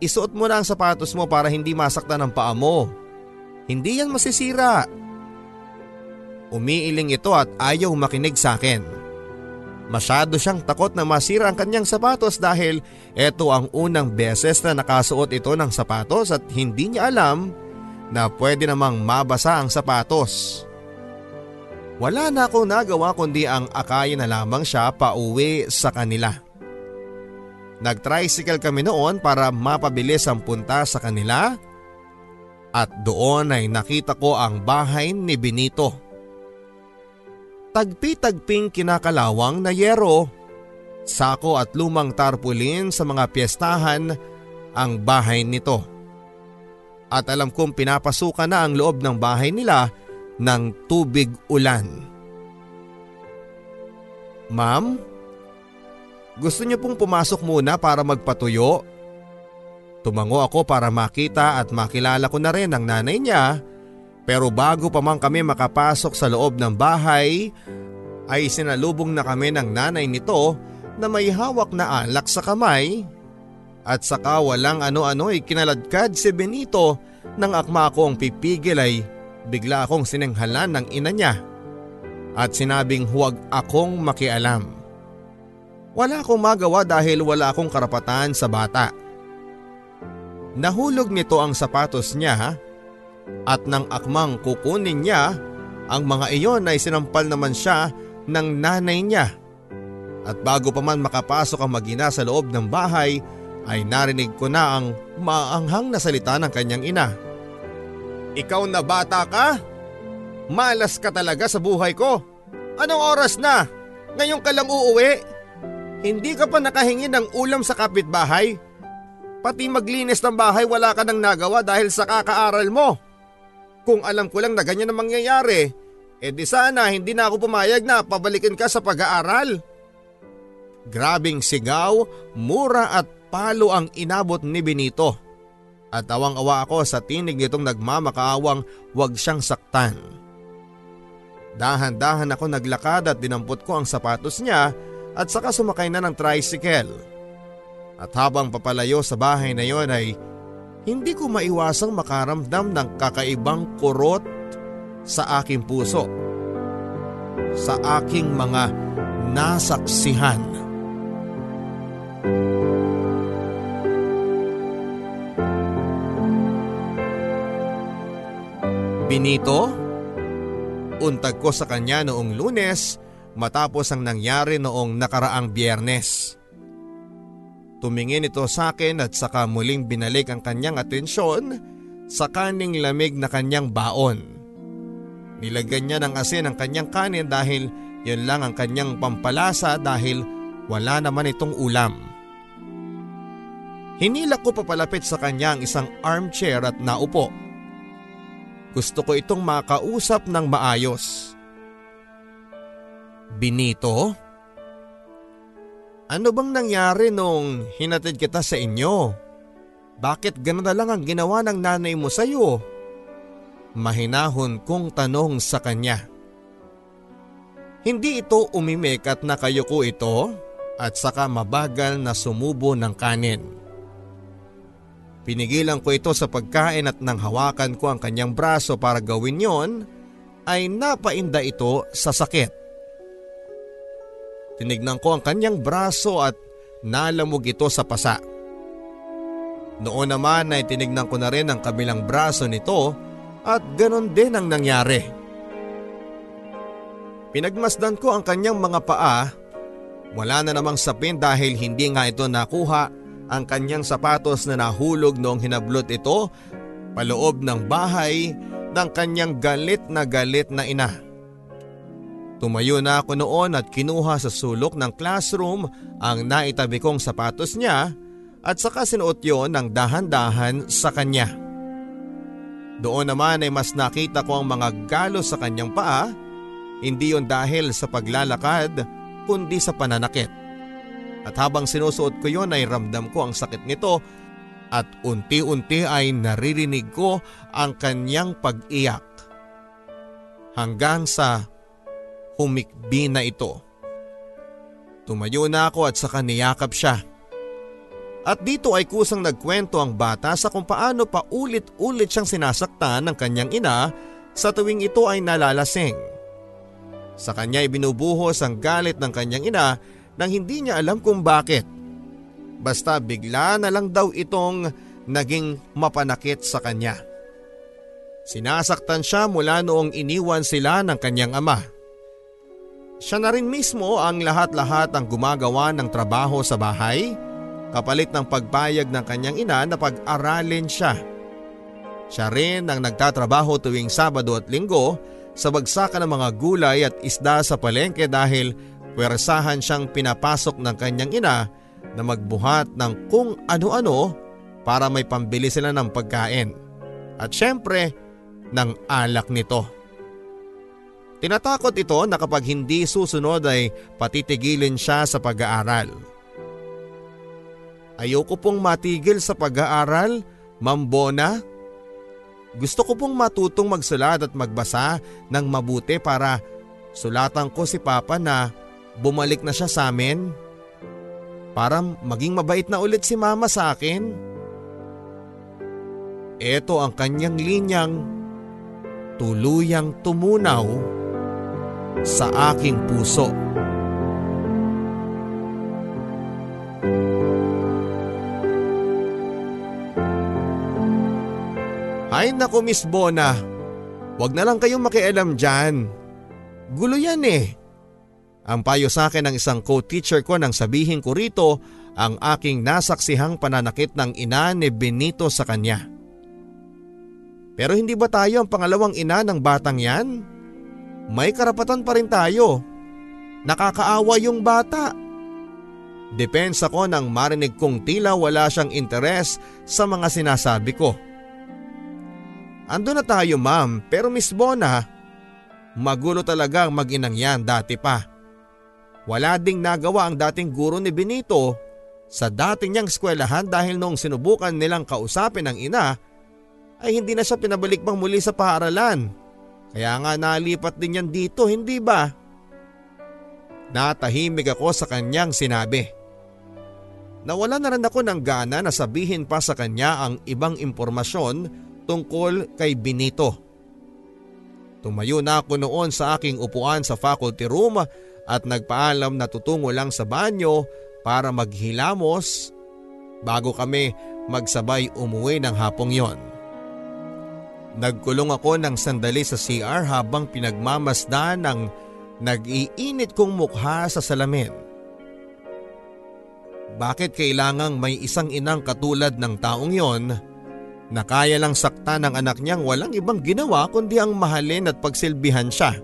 Isuot mo na ang sapatos mo para hindi masaktan ang paa mo. Hindi yan masisira. Umiiling ito at ayaw makinig sa akin. Masyado siyang takot na masira ang kanyang sapatos dahil ito ang unang beses na nakasuot ito ng sapatos at hindi niya alam na pwede namang mabasa ang sapatos. Wala na akong nagawa kundi ang akayin na lamang siya pauwi sa kanila. Nag-tricycle kami noon para mapabilis ang punta sa kanila at doon ay nakita ko ang bahay ni Benito tagpi-tagping kinakalawang na yero, sako at lumang tarpulin sa mga piyestahan ang bahay nito. At alam kong pinapasukan na ang loob ng bahay nila ng tubig ulan. Ma'am, gusto niyo pong pumasok muna para magpatuyo? Tumango ako para makita at makilala ko na rin ang nanay niya pero bago pa man kami makapasok sa loob ng bahay ay sinalubong na kami ng nanay nito na may hawak na alak sa kamay at saka walang ano-ano ay kinaladkad si Benito nang akma akong pipigil ay bigla akong sinenghalan ng ina niya at sinabing huwag akong makialam. Wala akong magawa dahil wala akong karapatan sa bata. Nahulog nito ang sapatos niya at nang akmang kukunin niya, ang mga iyon ay sinampal naman siya ng nanay niya. At bago pa man makapasok ang magina sa loob ng bahay ay narinig ko na ang maanghang na salita ng kanyang ina. Ikaw na bata ka? Malas ka talaga sa buhay ko. Anong oras na? Ngayon ka lang uuwi? Hindi ka pa nakahingi ng ulam sa kapitbahay? Pati maglinis ng bahay wala ka nang nagawa dahil sa kakaaral mo. Kung alam ko lang na ganyan ang mangyayari, eh di sana hindi na ako pumayag na pabalikin ka sa pag-aaral. Grabing sigaw, mura at palo ang inabot ni Benito. At awang-awa ako sa tinig nitong nagmamakaawang wag siyang saktan. Dahan-dahan ako naglakad at dinampot ko ang sapatos niya at saka sumakay na ng tricycle. At habang papalayo sa bahay na yon ay hindi ko maiwasang makaramdam ng kakaibang kurot sa aking puso. Sa aking mga nasaksihan. Benito, untag ko sa kanya noong lunes matapos ang nangyari noong nakaraang biyernes. Tumingin ito sa akin at saka muling binalik ang kanyang atensyon sa kaning lamig na kanyang baon. Nilagyan niya ng asin ang kanyang kanin dahil yun lang ang kanyang pampalasa dahil wala naman itong ulam. Hinila ko papalapit sa kanya ang isang armchair at naupo. Gusto ko itong makausap ng maayos. Benito? Ano bang nangyari nung hinatid kita sa inyo? Bakit gano'n na lang ang ginawa ng nanay mo sa'yo? Mahinahon kong tanong sa kanya. Hindi ito umimik at nakayuko ito at saka mabagal na sumubo ng kanin. Pinigilan ko ito sa pagkain at nang hawakan ko ang kanyang braso para gawin yon ay napainda ito sa sakit. Tinignan ko ang kanyang braso at nalamog ito sa pasa. Noon naman ay tinignan ko na rin ang kabilang braso nito at ganon din ang nangyari. Pinagmasdan ko ang kanyang mga paa. Wala na namang sapin dahil hindi nga ito nakuha ang kanyang sapatos na nahulog noong hinablot ito paloob ng bahay ng kanyang galit na galit na ina. Tumayo na ako noon at kinuha sa sulok ng classroom ang naitabi kong sapatos niya at saka sinuot yon ng dahan-dahan sa kanya. Doon naman ay mas nakita ko ang mga galos sa kanyang paa, hindi yon dahil sa paglalakad kundi sa pananakit. At habang sinusuot ko yon ay ramdam ko ang sakit nito at unti-unti ay naririnig ko ang kanyang pag-iyak. Hanggang sa humikbi na ito. Tumayo na ako at saka niyakap siya. At dito ay kusang nagkwento ang bata sa kung paano pa ulit-ulit siyang sinasaktan ng kanyang ina sa tuwing ito ay nalalasing. Sa kanya ay binubuhos ang galit ng kanyang ina nang hindi niya alam kung bakit. Basta bigla na lang daw itong naging mapanakit sa kanya. Sinasaktan siya mula noong iniwan sila ng kanyang ama. Siya na rin mismo ang lahat-lahat ang gumagawa ng trabaho sa bahay kapalit ng pagbayag ng kanyang ina na pag-aralin siya. Siya rin ang nagtatrabaho tuwing Sabado at Linggo sa bagsakan ng mga gulay at isda sa palengke dahil pwersahan siyang pinapasok ng kanyang ina na magbuhat ng kung ano-ano para may pambili sila ng pagkain. At syempre, ng alak nito. Tinatakot ito na kapag hindi susunod ay patitigilin siya sa pag-aaral. Ayoko pong matigil sa pag-aaral, Ma'am Bona. Gusto ko pong matutong magsulat at magbasa ng mabuti para sulatan ko si Papa na bumalik na siya sa amin. Para maging mabait na ulit si Mama sa akin. Ito ang kanyang linyang tuluyang tumunaw sa aking puso. Ay nako Miss Bona, wag na lang kayong makialam dyan. Gulo yan eh. Ang payo sa akin ng isang co-teacher ko nang sabihin ko rito ang aking nasaksihang pananakit ng ina ni Benito sa kanya. Pero hindi ba tayo ang pangalawang ina ng batang yan? May karapatan pa rin tayo. Nakakaawa yung bata. Depensa ko nang marinig kong tila wala siyang interes sa mga sinasabi ko. Ando na tayo ma'am pero Miss Bona, magulo talaga ang mag-inang yan dati pa. Wala ding nagawa ang dating guro ni Benito sa dating niyang eskwelahan dahil noong sinubukan nilang kausapin ang ina ay hindi na siya pinabalik pang muli sa paaralan. Kaya nga nalipat din yan dito, hindi ba? Natahimik ako sa kanyang sinabi. Nawala na rin ako ng gana na sabihin pa sa kanya ang ibang impormasyon tungkol kay Benito. Tumayo na ako noon sa aking upuan sa faculty room at nagpaalam na tutungo lang sa banyo para maghilamos bago kami magsabay umuwi ng hapong yon. Nagkulong ako ng sandali sa CR habang pinagmamasdan ng nag-iinit kong mukha sa salamin. Bakit kailangang may isang inang katulad ng taong yon na kaya lang sakta ng anak niyang walang ibang ginawa kundi ang mahalin at pagsilbihan siya.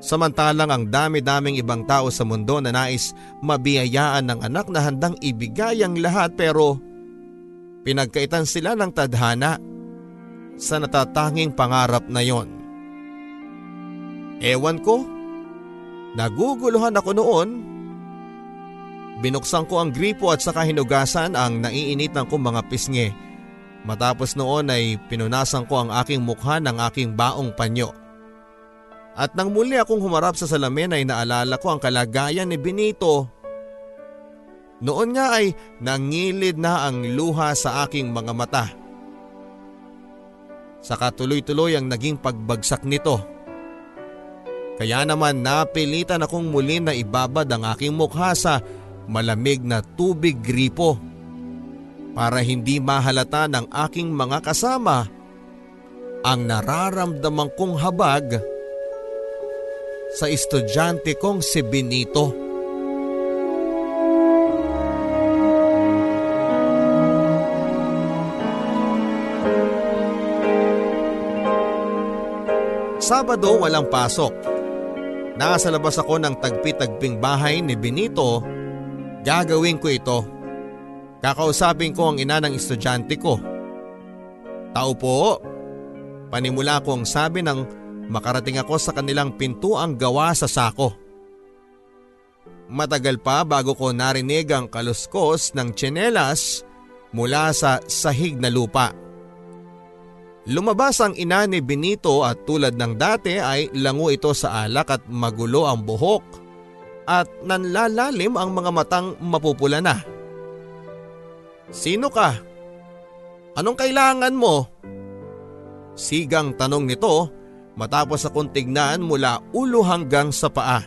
Samantalang ang dami-daming ibang tao sa mundo na nais mabiyayaan ng anak na handang ibigay ang lahat pero pinagkaitan sila ng tadhana sa natatanging pangarap na yon. Ewan ko, naguguluhan ako noon. Binuksan ko ang gripo at saka hinugasan ang naiinitan kong mga pisngi Matapos noon ay pinunasan ko ang aking mukha ng aking baong panyo. At nang muli akong humarap sa salamin ay naalala ko ang kalagayan ni Benito. Noon nga ay nangilid na ang luha sa aking mga mata. Saka tuloy-tuloy ang naging pagbagsak nito. Kaya naman napilitan akong muli na ibabad ang aking mukha sa malamig na tubig gripo para hindi mahalata ng aking mga kasama ang nararamdaman kong habag sa estudyante kong si Benito. Sabado walang pasok. Nasa labas ako ng tagpi-tagping bahay ni Benito. Gagawin ko ito Kakausapin ko ang ina ng estudyante ko. Tao po, panimula ko ang sabi ng makarating ako sa kanilang pintuang gawa sa sako. Matagal pa bago ko narinig ang kaluskos ng tsinelas mula sa sahig na lupa. Lumabas ang ina ni Benito at tulad ng dati ay lango ito sa alak at magulo ang buhok at nanlalalim ang mga matang mapupula na. Sino ka? Anong kailangan mo? Sigang tanong nito matapos akong tignan mula ulo hanggang sa paa.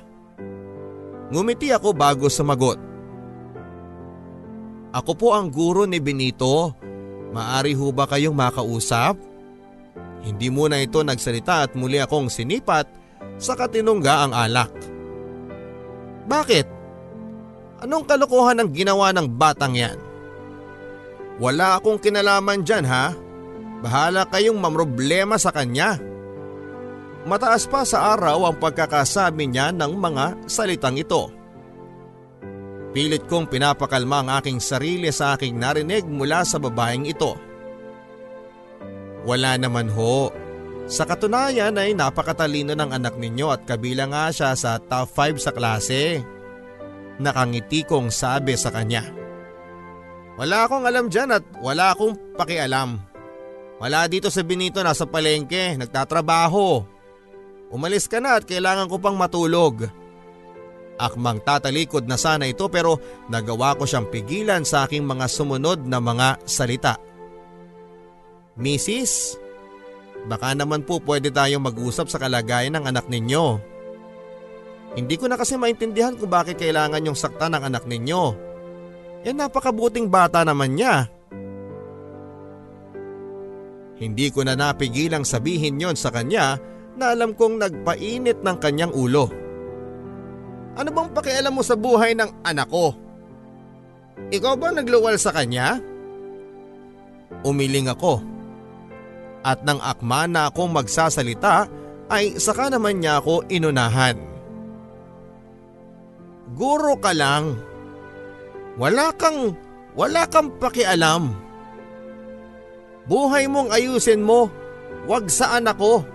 Ngumiti ako bago sumagot. Ako po ang guro ni Benito. Maari ho ba kayong makausap? Hindi muna ito nagsalita at muli akong sinipat sa katinungga ang alak. Bakit? Anong kalokohan ang ginawa ng batang yan? Wala akong kinalaman dyan ha. Bahala kayong mamroblema sa kanya. Mataas pa sa araw ang pagkakasabi niya ng mga salitang ito. Pilit kong pinapakalma ang aking sarili sa aking narinig mula sa babaeng ito. Wala naman ho. Sa katunayan ay napakatalino ng anak ninyo at kabilang nga siya sa top 5 sa klase. Nakangiti kong sabi sa kanya. Wala akong alam dyan at wala akong pakialam. Wala dito sa Benito nasa palengke, nagtatrabaho. Umalis ka na at kailangan ko pang matulog. Akmang tatalikod na sana ito pero nagawa ko siyang pigilan sa aking mga sumunod na mga salita. Mrs. Baka naman po pwede tayong mag-usap sa kalagayan ng anak ninyo. Hindi ko na kasi maintindihan kung bakit kailangan yung sakta ng anak ninyo. Eh napakabuting bata naman niya. Hindi ko na napigilang sabihin yon sa kanya na alam kong nagpainit ng kanyang ulo. Ano bang pakialam mo sa buhay ng anak ko? Ikaw ba nagluwal sa kanya? Umiling ako. At nang akma na akong magsasalita ay saka naman niya ako inunahan. Guro ka lang. Wala kang, wala kang pakialam. Buhay mong ayusin mo, wag sa anak ko.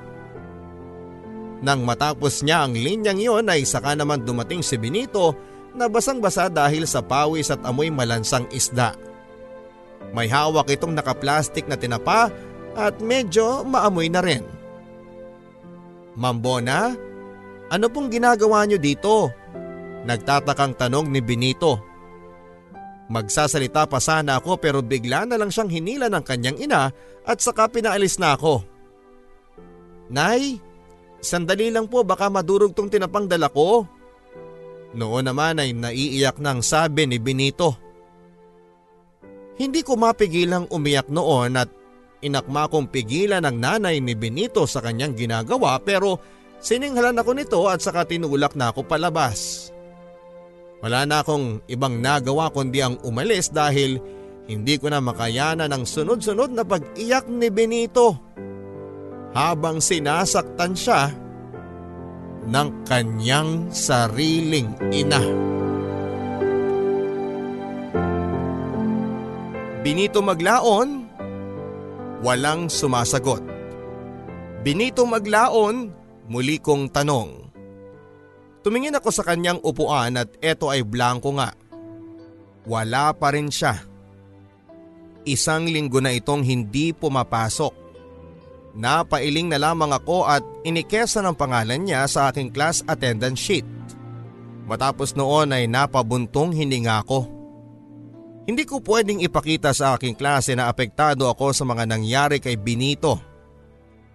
Nang matapos niya ang linyang yon ay saka naman dumating si Benito na basang-basa dahil sa pawis at amoy malansang isda. May hawak itong nakaplastik na tinapa at medyo maamoy na rin. Mambona, ano pong ginagawa niyo dito? Nagtatakang tanong ni Benito. Magsasalita pa sana ako pero bigla na lang siyang hinila ng kanyang ina at saka pinaalis na ako. Nay, Sandali lang po baka madurog tong tinapang dala ko. Noon naman ay naiiyak ng sabi ni Benito. Hindi ko mapigilang umiyak noon at inakma kong pigilan ng nanay ni Benito sa kanyang ginagawa pero sininghalan ako nito at saka tinulak na ako palabas. Wala na akong ibang nagawa kundi ang umalis dahil hindi ko na makayanan ang sunod-sunod na pag-iyak ni Benito. Benito habang sinasaktan siya ng kanyang sariling ina. Binito maglaon, walang sumasagot. Binito maglaon, muli kong tanong. Tumingin ako sa kanyang upuan at eto ay blanko nga. Wala pa rin siya. Isang linggo na itong hindi pumapasok. Napailing na lamang ako at inikesa ng pangalan niya sa aking class attendance sheet. Matapos noon ay napabuntong hininga ko. Hindi ko pwedeng ipakita sa aking klase na apektado ako sa mga nangyari kay Benito.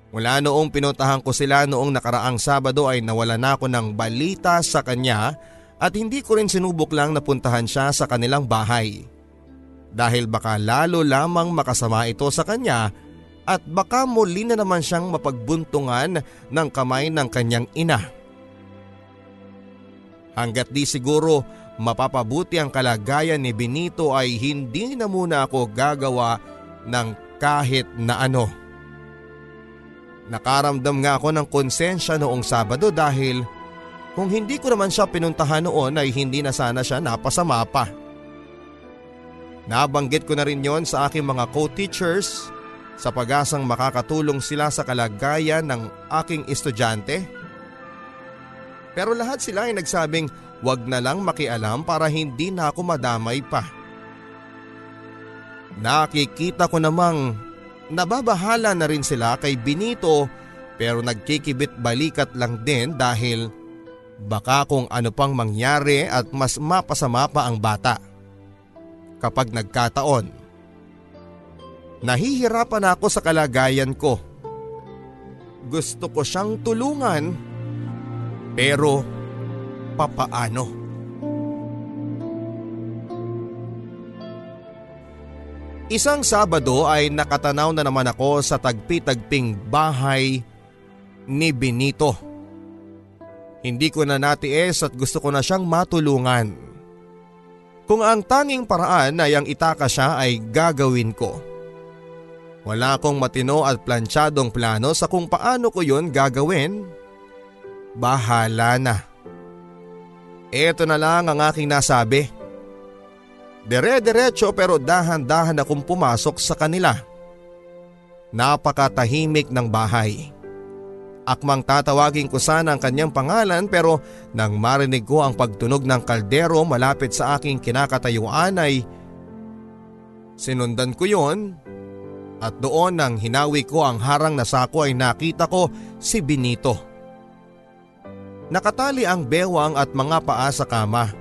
Mula noong pinuntahan ko sila noong nakaraang Sabado ay nawala na ako ng balita sa kanya at hindi ko rin sinubok lang napuntahan siya sa kanilang bahay. Dahil baka lalo lamang makasama ito sa kanya at baka muli na naman siyang mapagbuntungan ng kamay ng kanyang ina. Hanggat di siguro mapapabuti ang kalagayan ni Benito ay hindi na muna ako gagawa ng kahit na ano. Nakaramdam nga ako ng konsensya noong Sabado dahil kung hindi ko naman siya pinuntahan noon ay hindi na sana siya napasama pa. Nabanggit ko na rin yon sa aking mga co-teachers sa pag-asang makakatulong sila sa kalagayan ng aking estudyante? Pero lahat sila ay nagsabing wag na lang makialam para hindi na ako madamay pa. Nakikita ko namang nababahala na rin sila kay Benito pero nagkikibit balikat lang din dahil baka kung ano pang mangyari at mas mapasama pa ang bata. Kapag nagkataon, Nahihirapan ako sa kalagayan ko. Gusto ko siyang tulungan pero papaano? Isang Sabado ay nakatanaw na naman ako sa tagpi-tagping bahay ni Benito. Hindi ko na natiis at gusto ko na siyang matulungan. Kung ang tanging paraan ay ang itaka siya ay gagawin ko. Wala akong matino at planchadong plano sa kung paano ko yon gagawin. Bahala na. Ito na lang ang aking nasabi. Dere-derecho pero dahan-dahan akong pumasok sa kanila. Napakatahimik ng bahay. Akmang tatawagin ko sana ang kanyang pangalan pero nang marinig ko ang pagtunog ng kaldero malapit sa aking kinakatayuan ay sinundan ko yon at doon nang hinawi ko ang harang na sako ay nakita ko si Benito. Nakatali ang bewang at mga paa sa kama.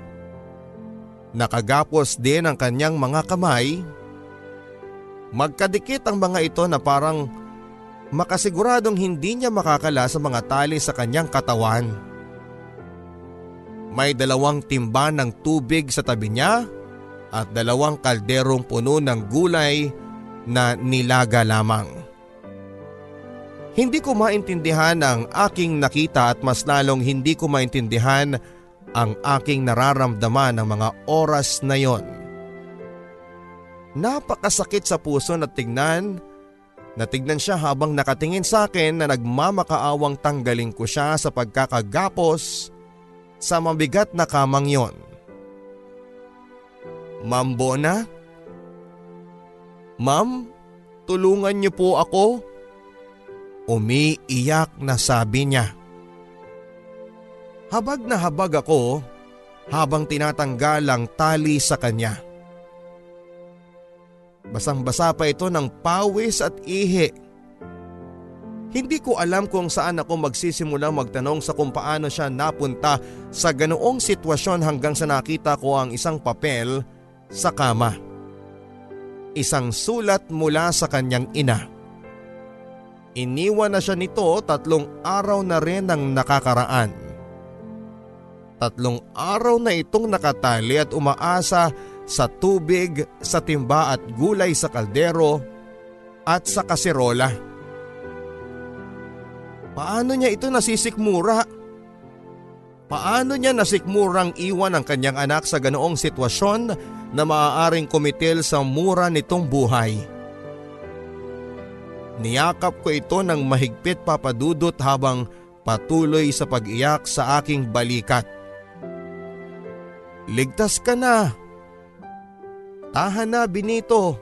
Nakagapos din ang kanyang mga kamay. Magkadikit ang mga ito na parang makasiguradong hindi niya makakala sa mga tali sa kanyang katawan. May dalawang timba ng tubig sa tabi niya at dalawang kalderong puno ng gulay na nilaga lamang. Hindi ko maintindihan ang aking nakita at mas lalong hindi ko maintindihan ang aking nararamdaman ng mga oras na yon. Napakasakit sa puso na tignan Natignan siya habang nakatingin sa akin na nagmamakaawang tanggalin ko siya sa pagkakagapos sa mabigat na kamang yon. Ma'am Bona? Ma'am, tulungan niyo po ako. Umiiyak na sabi niya. Habag na habag ako habang tinatanggal ang tali sa kanya. Basang-basa pa ito ng pawis at ihi. Hindi ko alam kung saan ako magsisimula magtanong sa kung paano siya napunta sa ganoong sitwasyon hanggang sa nakita ko ang isang papel sa kama. Isang sulat mula sa kanyang ina. Iniwan na siya nito tatlong araw na rin ang nakakaraan. Tatlong araw na itong nakatali at umaasa sa tubig, sa timba at gulay sa kaldero at sa kaserola. Paano niya ito nasisikmura? Paano niya nasikmurang iwan ang kanyang anak sa ganoong sitwasyon na maaaring kumitil sa mura nitong buhay? Niyakap ko ito ng mahigpit papadudot habang patuloy sa pag-iyak sa aking balikat. Ligtas ka na, Tahan na Benito.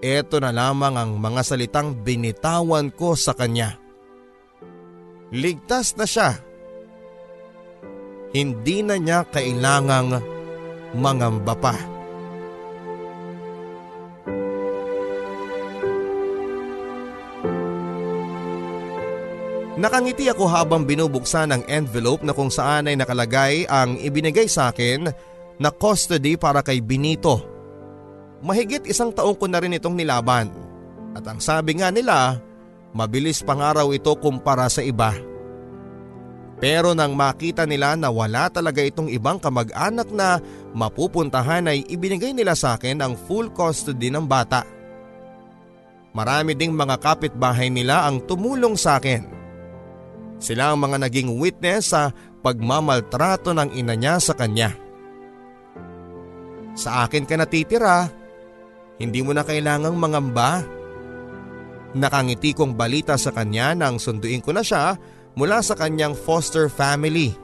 Ito na lamang ang mga salitang binitawan ko sa kanya. Ligtas na siya. Hindi na niya kailangang mangamba pa. Nakangiti ako habang binubuksan ang envelope na kung saan ay nakalagay ang ibinigay sa akin na custody para kay Benito. Mahigit isang taong ko na rin itong nilaban. At ang sabi nga nila, mabilis pangaraw ito kumpara sa iba. Pero nang makita nila na wala talaga itong ibang kamag-anak na mapupuntahan ay ibinigay nila sa akin ang full custody ng bata. Marami ding mga kapitbahay nila ang tumulong sa akin. Sila ang mga naging witness sa pagmamaltrato ng ina niya sa kanya. Sa akin ka natitira. Hindi mo na kailangang mangamba. Nakangiti kong balita sa kanya nang sunduin ko na siya mula sa kanyang foster family.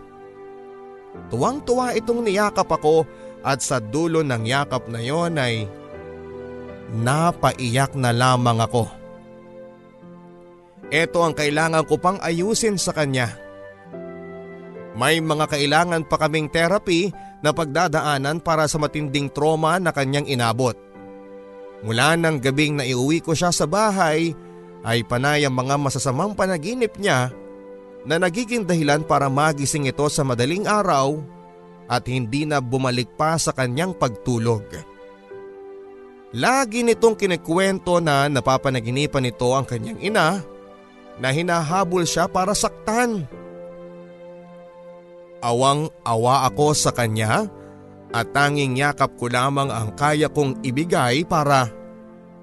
Tuwang-tuwa itong niyakap ako at sa dulo ng yakap na yon ay napaiyak na lamang ako. Ito ang kailangan ko pang ayusin sa kanya. May mga kailangan pa kaming therapy na pagdadaanan para sa matinding trauma na kanyang inabot. Mula ng gabing na iuwi ko siya sa bahay ay panay ang mga masasamang panaginip niya na nagiging dahilan para magising ito sa madaling araw at hindi na bumalik pa sa kanyang pagtulog. Lagi nitong kinikwento na napapanaginipan nito ang kanyang ina na hinahabol siya para saktan. Awang-awa ako sa kanya at tanging yakap ko lamang ang kaya kong ibigay para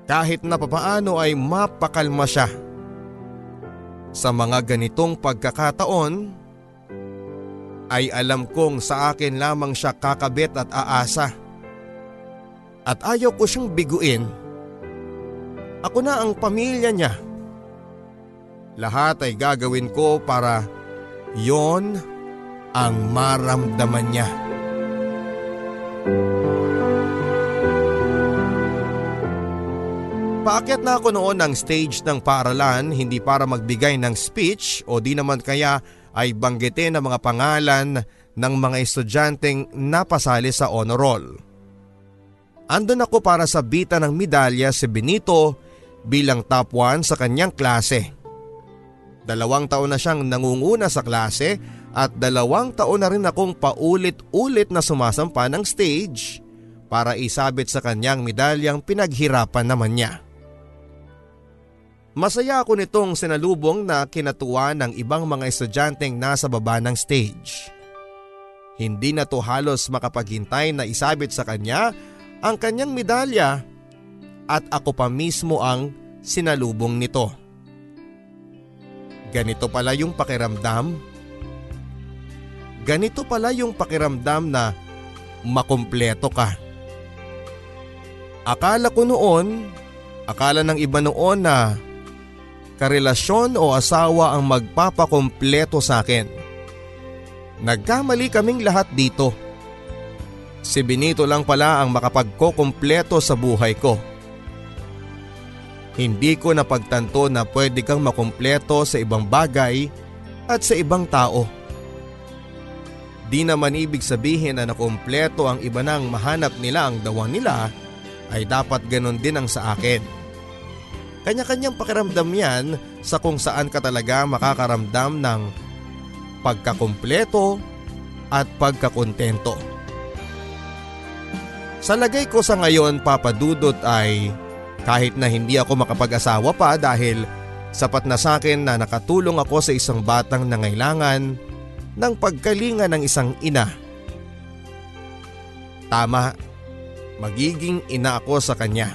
kahit na papaano ay mapakalma siya. Sa mga ganitong pagkakataon ay alam kong sa akin lamang siya kakabit at aasa. At ayaw ko siyang biguin. Ako na ang pamilya niya. Lahat ay gagawin ko para yon ang maramdaman niya. Paakyat na ako noon ng stage ng paaralan hindi para magbigay ng speech o di naman kaya ay banggitin ang mga pangalan ng mga estudyanteng napasali sa honor roll. Andun ako para sa bita ng medalya si Benito bilang top 1 sa kanyang klase. Dalawang taon na siyang nangunguna sa klase at dalawang taon na rin akong paulit-ulit na sumasampa ng stage para isabit sa kanyang medalyang pinaghirapan naman niya. Masaya ako nitong sinalubong na kinatuwa ng ibang mga estudyanteng nasa baba ng stage. Hindi na to halos makapaghintay na isabit sa kanya ang kanyang medalya at ako pa mismo ang sinalubong nito. Ganito pala yung pakiramdam. Ganito pala yung pakiramdam na makumpleto ka. Akala ko noon, akala ng iba noon na karelasyon o asawa ang magpapakompleto sa akin. Nagkamali kaming lahat dito. Si Benito lang pala ang makapagkokompleto sa buhay ko. Hindi ko napagtanto na pwede kang makumpleto sa ibang bagay at sa ibang tao. Di naman ibig sabihin na nakumpleto ang iba nang mahanap nila ang dawan nila ay dapat ganon din ang sa akin. Kanya-kanyang pakiramdam yan sa kung saan ka talaga makakaramdam ng pagkakumpleto at pagkakontento. Sa lagay ko sa ngayon papadudot ay kahit na hindi ako makapag-asawa pa dahil sapat na sa akin na nakatulong ako sa isang batang nangailangan ng pagkalinga ng isang ina. Tama, magiging ina ako sa kanya.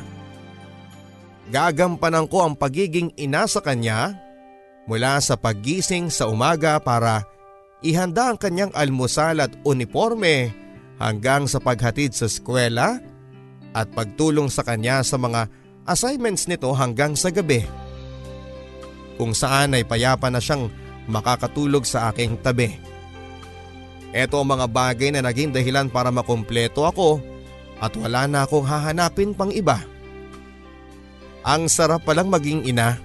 Gagampanan ko ang pagiging ina sa kanya mula sa paggising sa umaga para ihanda ang kanyang almusal at uniforme hanggang sa paghatid sa eskwela at pagtulong sa kanya sa mga assignments nito hanggang sa gabi. Kung saan ay payapa na siyang makakatulog sa aking tabi. Ito ang mga bagay na naging dahilan para makumpleto ako at wala na akong hahanapin pang iba. Ang sarap palang maging ina.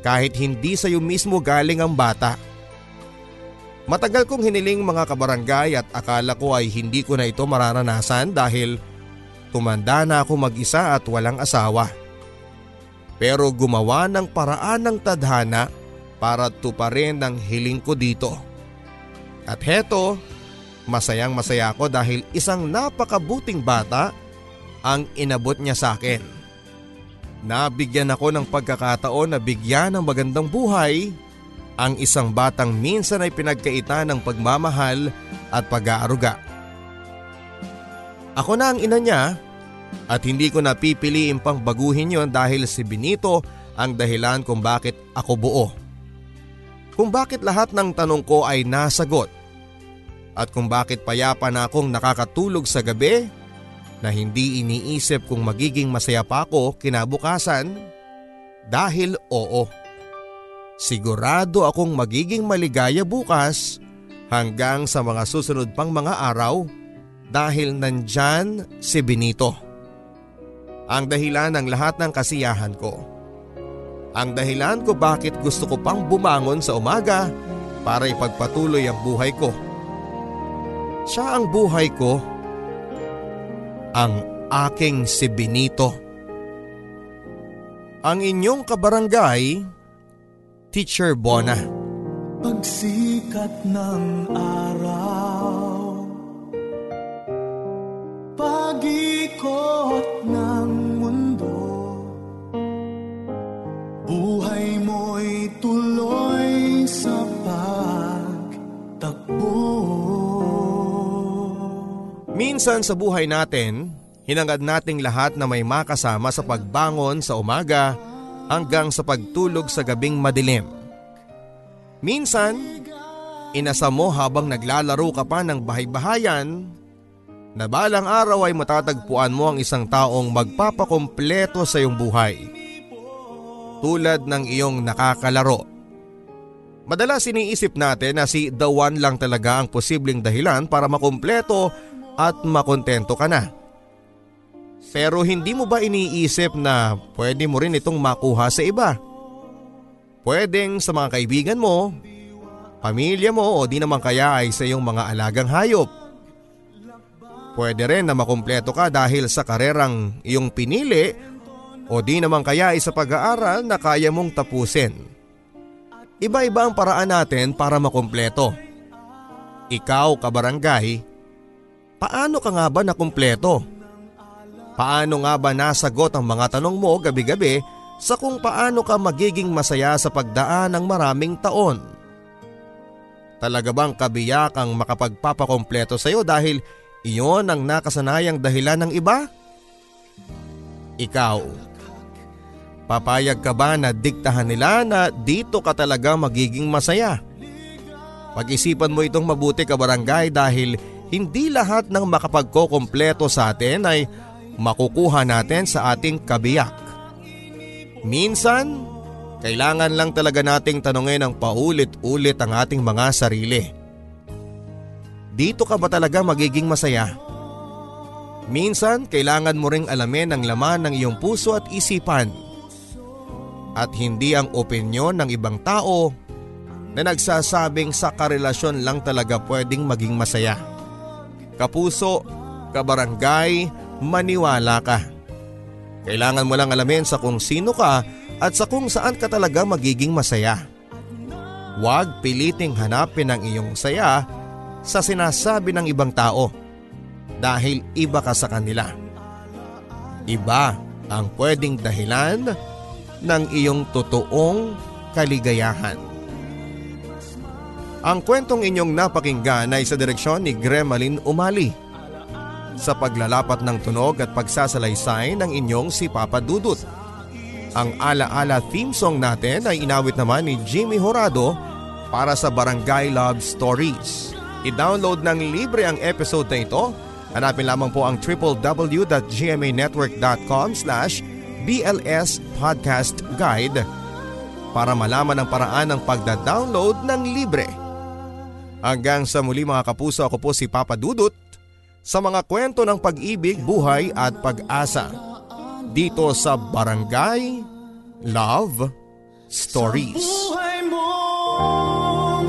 Kahit hindi sa iyo mismo galing ang bata. Matagal kong hiniling mga kabarangay at akala ko ay hindi ko na ito mararanasan dahil tumanda na ako mag-isa at walang asawa. Pero gumawa ng paraan ng tadhana para tuparin ang hiling ko dito. At heto, masayang masaya ako dahil isang napakabuting bata ang inabot niya sa akin. Nabigyan ako ng pagkakataon na bigyan ng magandang buhay ang isang batang minsan ay pinagkaita ng pagmamahal at pag-aaruga. Ako na ang ina niya at hindi ko napipiliin pang baguhin yon dahil si Benito ang dahilan kung bakit ako buo. Kung bakit lahat ng tanong ko ay nasagot at kung bakit payapa na akong nakakatulog sa gabi na hindi iniisip kung magiging masaya pa ako kinabukasan dahil oo. Sigurado akong magiging maligaya bukas hanggang sa mga susunod pang mga araw dahil nandyan si Benito. Ang dahilan ng lahat ng kasiyahan ko. Ang dahilan ko bakit gusto ko pang bumangon sa umaga para ipagpatuloy ang buhay ko. Siya ang buhay ko ang aking si Benito. Ang inyong kabarangay, Teacher Bona. Pagsikat ng araw Pagikot ng mundo Buhay mo'y tuloy sa Minsan sa buhay natin, hinangad nating lahat na may makasama sa pagbangon sa umaga hanggang sa pagtulog sa gabing madilim. Minsan, inasa mo habang naglalaro ka pa ng bahay-bahayan na balang araw ay matatagpuan mo ang isang taong magpapakompleto sa iyong buhay. Tulad ng iyong nakakalaro. Madalas iniisip natin na si The One lang talaga ang posibleng dahilan para makumpleto at makontento ka na. Pero hindi mo ba iniisip na pwede mo rin itong makuha sa iba? Pwedeng sa mga kaibigan mo, pamilya mo o di naman kaya ay sa iyong mga alagang hayop. Pwede rin na makumpleto ka dahil sa karerang iyong pinili o di naman kaya ay sa pag-aaral na kaya mong tapusin. Iba-iba ang paraan natin para makumpleto. Ikaw, kabarangay, paano ka nga ba nakumpleto? Paano nga ba nasagot ang mga tanong mo gabi-gabi sa kung paano ka magiging masaya sa pagdaan ng maraming taon? Talaga bang kabiyak ang makapagpapakompleto sa iyo dahil iyon ang nakasanayang dahilan ng iba? Ikaw, papayag ka ba na diktahan nila na dito ka talaga magiging masaya? Pag-isipan mo itong mabuti ka barangay dahil hindi lahat ng makapagkokompleto sa atin ay makukuha natin sa ating kabiyak. Minsan, kailangan lang talaga nating tanungin ang paulit-ulit ang ating mga sarili. Dito ka ba talaga magiging masaya? Minsan, kailangan mo ring alamin ang laman ng iyong puso at isipan. At hindi ang opinyon ng ibang tao na nagsasabing sa karelasyon lang talaga pwedeng maging masaya. Kapuso, kabarangay, maniwala ka. Kailangan mo lang alamin sa kung sino ka at sa kung saan ka talaga magiging masaya. Huwag piliting hanapin ang iyong saya sa sinasabi ng ibang tao dahil iba ka sa kanila. Iba ang pwedeng dahilan ng iyong totoong kaligayahan. Ang kwentong inyong napakinggan ay sa direksyon ni Gremalin Umali. Sa paglalapat ng tunog at pagsasalaysay ng inyong si Papa Dudut. Ang ala-ala theme song natin ay inawit naman ni Jimmy Horado para sa Barangay Love Stories. I-download ng libre ang episode na ito. Hanapin lamang po ang www.gmanetwork.com slash BLS Podcast Guide para malaman ang paraan ng pagda-download ng libre. Hanggang sa muli mga kapuso ako po si Papa Dudut sa mga kwento ng pag-ibig, buhay at pag-asa dito sa Barangay Love Stories. Buhay mong